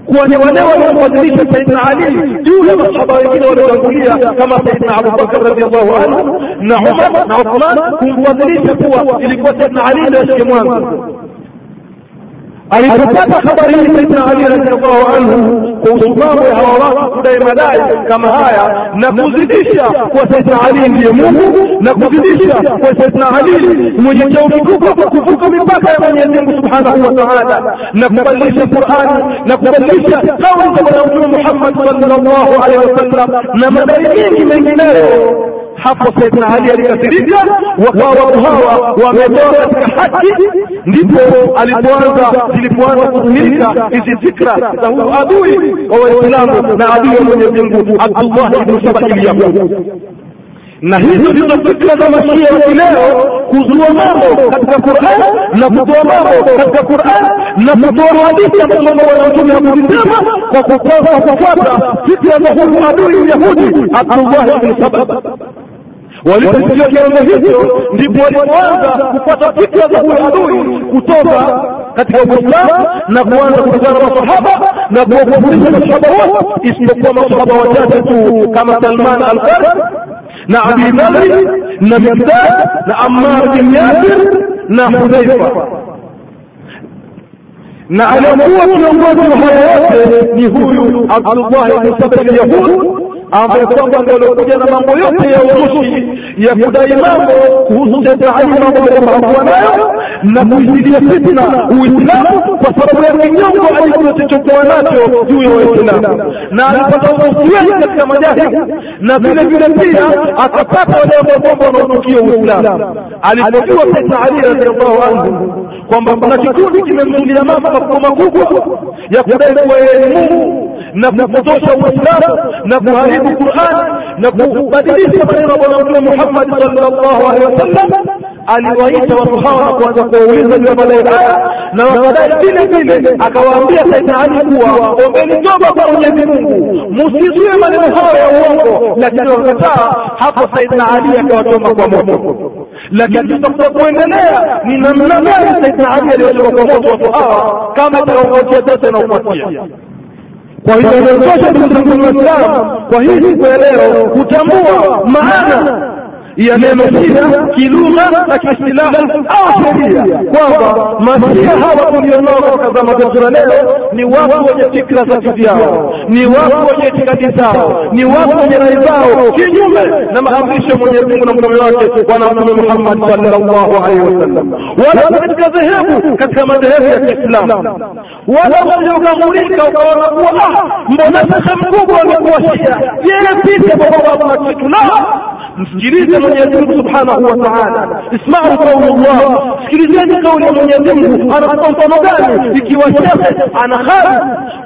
kuwa ni wale waliobadilisha Sayyidina Ali juu ya masahaba wengine waliotangulia kama Saidna Abubakar radiallahu anhu na Umar na Uthman, kumbadilisha kuwa ilikuwa Saidna Ali ndio ashike mwanzo alipopata habari hii Saidina Ali radhiallahu anhu kwa mambo ya hawa watu kudai madai kama haya na kuzidisha kwa Saidina Ali ndiye Mungu na kuzidisha kwa Saidina Ali mwenye cheo kikubwa kuvuka mipaka ya Mwenyezi Mungu Subhanahu wa Ta'ala na kubadilisha Qur'ani na kubadilisha kauli za Bwana Mtume Muhammad sallallahu alaihi wasallam na madai mengi mengineyo hapo Saidna Ali alikasirika, wakawa hawa wametoa katika haki. Ndipo alipoanza zilipoanza kudhihirika hizi fikra za huyu adui wa Waislamu na adui wa Mwenyezi Mungu Abdullah ibn Saba al-Yahudi na hizo ndizo fikra za mashia kileo kuzua mambo katika Qur'an na kutoa mambo katika Qur'an na kutoa hadithi ambazo bwana mtume hakuzisema kwa kukosa kufuata fikra za huyu adui Yahudi Abdullah ibn Saba waliposikia kiwango hicho ndipo walipoanza kupata fikra za huyu adui kutoka katika Uislamu na kuanza kupigana masahaba na kuwakufurisha masahaba wote isipokuwa masahaba wachache tu kama Salman al-Farsi na Abi Dharr na Miqdad na Ammar bin Yasir na Hudhaifa na aliyekuwa kiongozi wa haya yote ni huyu Abdullah ibn Saba al-Yahud ambaye kwamba ndio aliokuja na mambo yote ya uzushi ya kudai mambo kuhusu Sayyidina Ali mambo ambayo nayo na kuizidia fitna Uislamu kwa sababu ya kinyongo alichokuwa nacho juu ya Waislamu, na alipata ufufuaji katika majahi na vile vile pia akapata wale ambao kwamba wanaotukia Uislamu. Alipojua Sayyidina Ali radhiallahu anhu kwamba kuna kikundi kimemzulia mama makubwa makubwa ya kudai kuwa yeye Mungu na kupotosha Uislamu na kuharibu Qur'an na kubadilisha maneno ya Bwana Mtume Muhammad sallallahu alaihi wasallam. Aliwaita watu hawa na kuanza kuwauliza juu ya madai haya na wakadai vile vile. Akawaambia Saidna Ali kuwa ombeni toba kwa Mwenyezi Mungu musizue maneno hayo ya uongo. Lakini wakataa. Hapo Saidna Ali akawachoma kwa moto. Lakini tutakuwa kuendelea ni namna gani Saidna Ali aliwachoma kwa moto watu hawa kama itakaongojea sasa inaofuatia kwa hiyo inatosha ndugu zangu Waislamu, kwa hii siku ya leo kutambua maana ya neno kilugha na kiistilahi au sheria, kwamba masiha hawa tulionao katika zama zetu za leo ni watu wenye fikra za kivyao, ni watu wenye itikadi zao, ni watu wenye rai zao. Kinyume na maamrisho ya Mwenyezi Mungu na mtume wake Bwana Mtume Muhammad sallallahu alaihi wasallam, wala katika dhehebu katika madhehebu ya Kiislamu, wala usije ukamulika ukaona kuwa ah, mbona shekhe mkubwa amekuwa shia, yeye pite kwa sababu na kitu la msikilize Mwenyezi Mungu Subhanahu wa Ta'ala, isma'u qaulullah, sikilizeni kauli ya Mwenyezi Mungu. Anatoa mfano gani ikiwa shekhe ana khali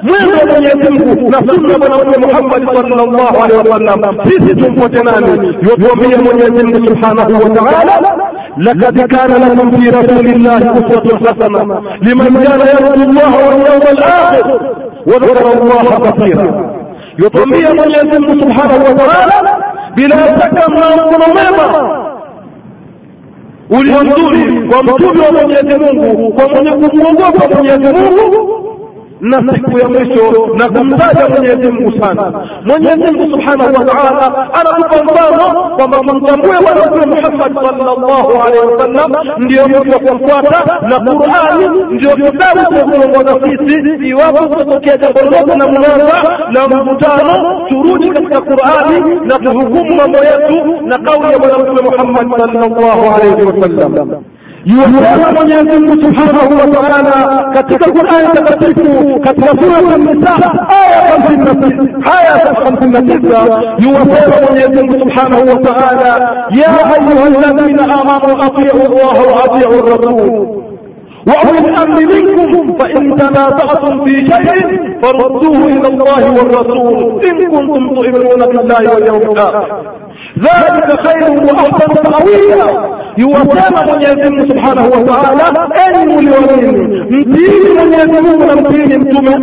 mwendo wa Mwenyezi Mungu na sunna Bwana Mtume Muhammad sallallahu alaihi wasallam, sisi tumfuate nani? Yutuambia Mwenyezi Mungu Subhanahu wa Ta'ala لقد كان لكم في رسول الله أسوة حسنة لمن كان يرجو الله واليوم الآخر وذكر الله كثيرا يطمئن من يزم سبحانه وتعالى bila shaka mna mwema ulio mzuri kwa mtume wa Mwenyezi Mungu, kwa mwenye kumwogopa Mwenyezi Mungu na siku ya mwisho na kumtaja Mwenyezi Mungu sana. Mwenyezi Mungu Subhanahu wa Ta'ala anatupa mfano kwamba tumtambue Bwana Mtume Muhammad sallallahu alaihi wasallam ndiyo mtu wa kumfuata, na Qur'ani ndiyo kitabu cha kuongoza sisi. Iwapo kutatokea jambo lolote na mnaza na mvutano, turudi katika Qur'ani na tuhukumu mambo yetu na kauli ya Bwana Mtume Muhammad sallallahu alaihi wasallam. Mungu Subhanahu wa Ta'ala katika Qur'ani takatifu katika sura An-Nisa aya 56 aya 59 yuwasema Mwenyezi Mungu Subhanahu wa Ta'ala ya ayyuhalladhina amanu atii'u Allah wa atii'u ar-rasul وأولي الأمر منكم فإن تنازعتم في شيء فردوه إلى الله والرسول إن كنتم تؤمنون بالله واليوم الآخر ذلك خير واحسن تاويلا yuwasema Mwenyezi Mungu Subhanahu wa Ta'ala, enyi mlioamini, mtiini Mwenyezi Mungu na mtiini mtume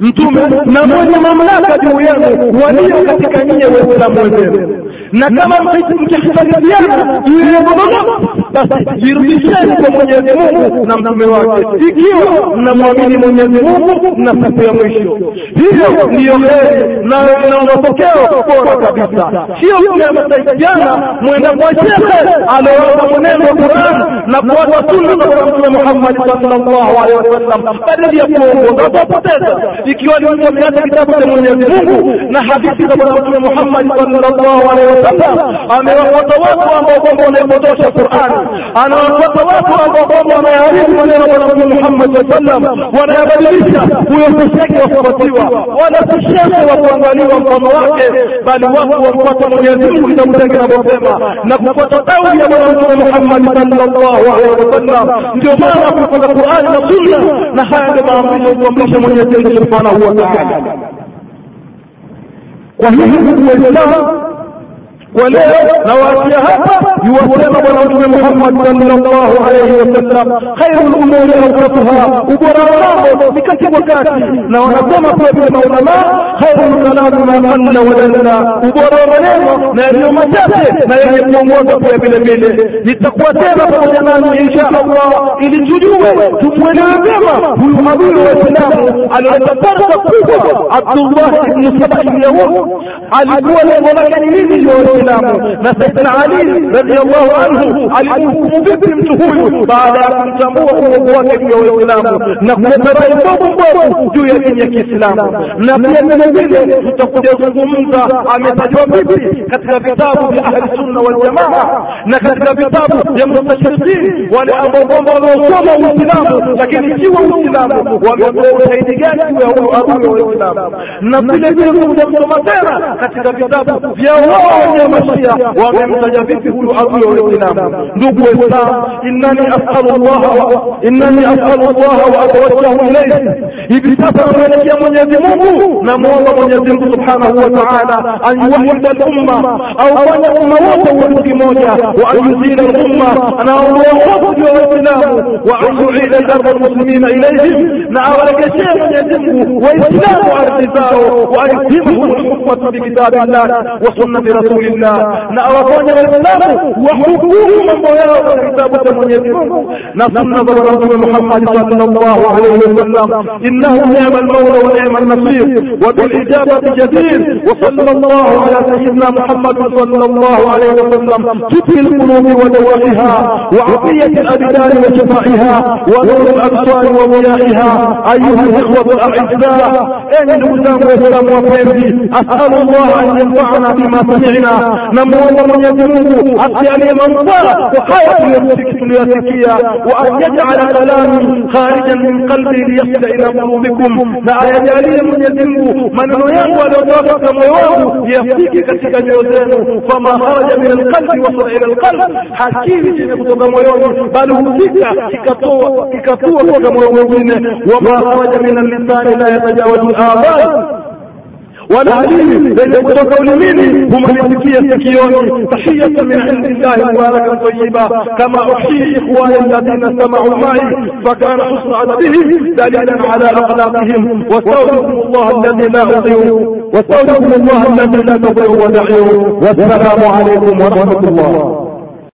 mtume na mwenye mamlaka juu yenu walio katika nyie Waislamu wenzenu. Na kama mkihitalifiana juu ya basi jirudisheni kwa Mwenyezi Mungu na mtume wake, ikiwa mnamwamini Mwenyezi Mungu na siku ya mwisho. Hiyo ndiyo heri na ina matokeo bora kabisa, sio mnamsaidiana mwenda kwa shehe alioanza mwenendo wa Qur'an na kuwata sunna za Mtume Muhammad sallallahu alaihi wasallam, badala ya kuongoza utapoteza. Ikiwa ni mtu ameacha kitabu cha Mwenyezi Mungu na hadithi za Bwana Mtume Muhammad sallallahu alaihi wasallam amewafuata watu ambao kwamba wanaipotosha Qur'ani, anawafuata watu ambao kwamba wanayaharibu maneno Bwana Mtume Muhammad alaihi wasallam, wanayabadilisha. Huyo kusheke shekhe wa kufuatiwa, wala si shekhe wa kuangaliwa mfano wake, bali watu wamfuata Mwenyezi Mungu kitabu chake kinavyosema na kufuata kauli ya Bwana Mtume Muhammad sallallahu alaihi wasallam. Ndio maana kufuata Qur'ani na Sunna, na haya ndio maamrisho kuamrisha Mwenyezi Mungu subhanahu wa ta'ala. Kwa hiyo ndugu Waislamu, kwa leo nawaachia hapa yuwasema bwana mtume muhammad sallallahu alaihi wasallam khairu lumuri awqatuha ubora wa mambo ni wakati na wanasema pia vile maulamaa khairu lkalami ma qalla wadalla ubora wa maneno na yaliyo machache na yenye kuongoza pia vile vile. Nitakuwa tena pamoja nani insha allah ili tujue tumwelewe vyema huyu adui wa waislamu alileta farsa kubwa abdullah ibnu sabai lyahud alikuwa lengo lake ni nini? Ndio waislamu na saidna ali radiallahu anhu alimhukumu vipi mtu huyu baada ya kumtambua uongo wake juu ya waislamu na kuleta rai mbovu mbovu juu ya dini ya kiislamu na pia vile vile tutakuja kuzungumza ametajwa vipi katika vitabu vya ahli sunna waljamaa na katika vitabu vya mustashrikin wale ambao kwamba wanaosoma uislamu lakini si wa uislamu wametoa ushahidi gani juu ya huyo adui wa uislamu na vile vile kuja kusoma tena katika vitabu vya wao wenyewe إنني أسأل الله وأتوجه إليه. ابتسم إليك من يزمه نمو من يزمه نعم سبحانه وتعالى. أن يوحد الأمة أو أن الأمة وأن يزيل الأمة. أنا الله وفد والإسلام وعنه إلى المسلمين إليهم. نعم لك شيء من يزمه وإسلام أرتزاره وأن يزمه الحكمة بكتاب الله وسنة رسول الله. na awafanye waislamu wahukumu mambo yao kwa kitabu cha mwenyezi mungu na sunna za bwana mtume muhammadi sallallahu alaihi wasallam innahu ni'ma almawla wa ni'ma alnasir wa bilijabati jadir وصلى الله على سيدنا محمد صلى الله عليه وسلم طب القلوب ودوائها وعطية الأبدان وشفائها ونور الأبصار وضيائها أيها الإخوة الأعزاء أين الهدام والسلام وفيدي أسأل الله أن ينفعنا بما سمعنا نمو من يدنوه أسأل منفعة وخير يمسك ليسكيا وأن يجعل كلامي خارجا من قلبي ليصل إلى قلوبكم لا يجعلي من يدنوه من ينوى لو moyo wangu yafike katika nyoyo zenu fama kharaja min alqalbi wasala ila alqalb hakili chenye kutoka moyoni bali hufika kikatoa kikatua kutoka moyo mwingine wama kharaja min allisani la yatajawazu alabad ولا ديني ليس لميني هم يتكي سكيوني تحية من عند الله مباركة طيبة. كما أحيي إخواني الذين استمعوا معي فكان حسن عددهم دليلا على أخلاقهم. واستودعكم الله الذي لا أضيع واستودعكم الله الذي لا تضيع ودعيه والسلام عليكم ورحمة الله.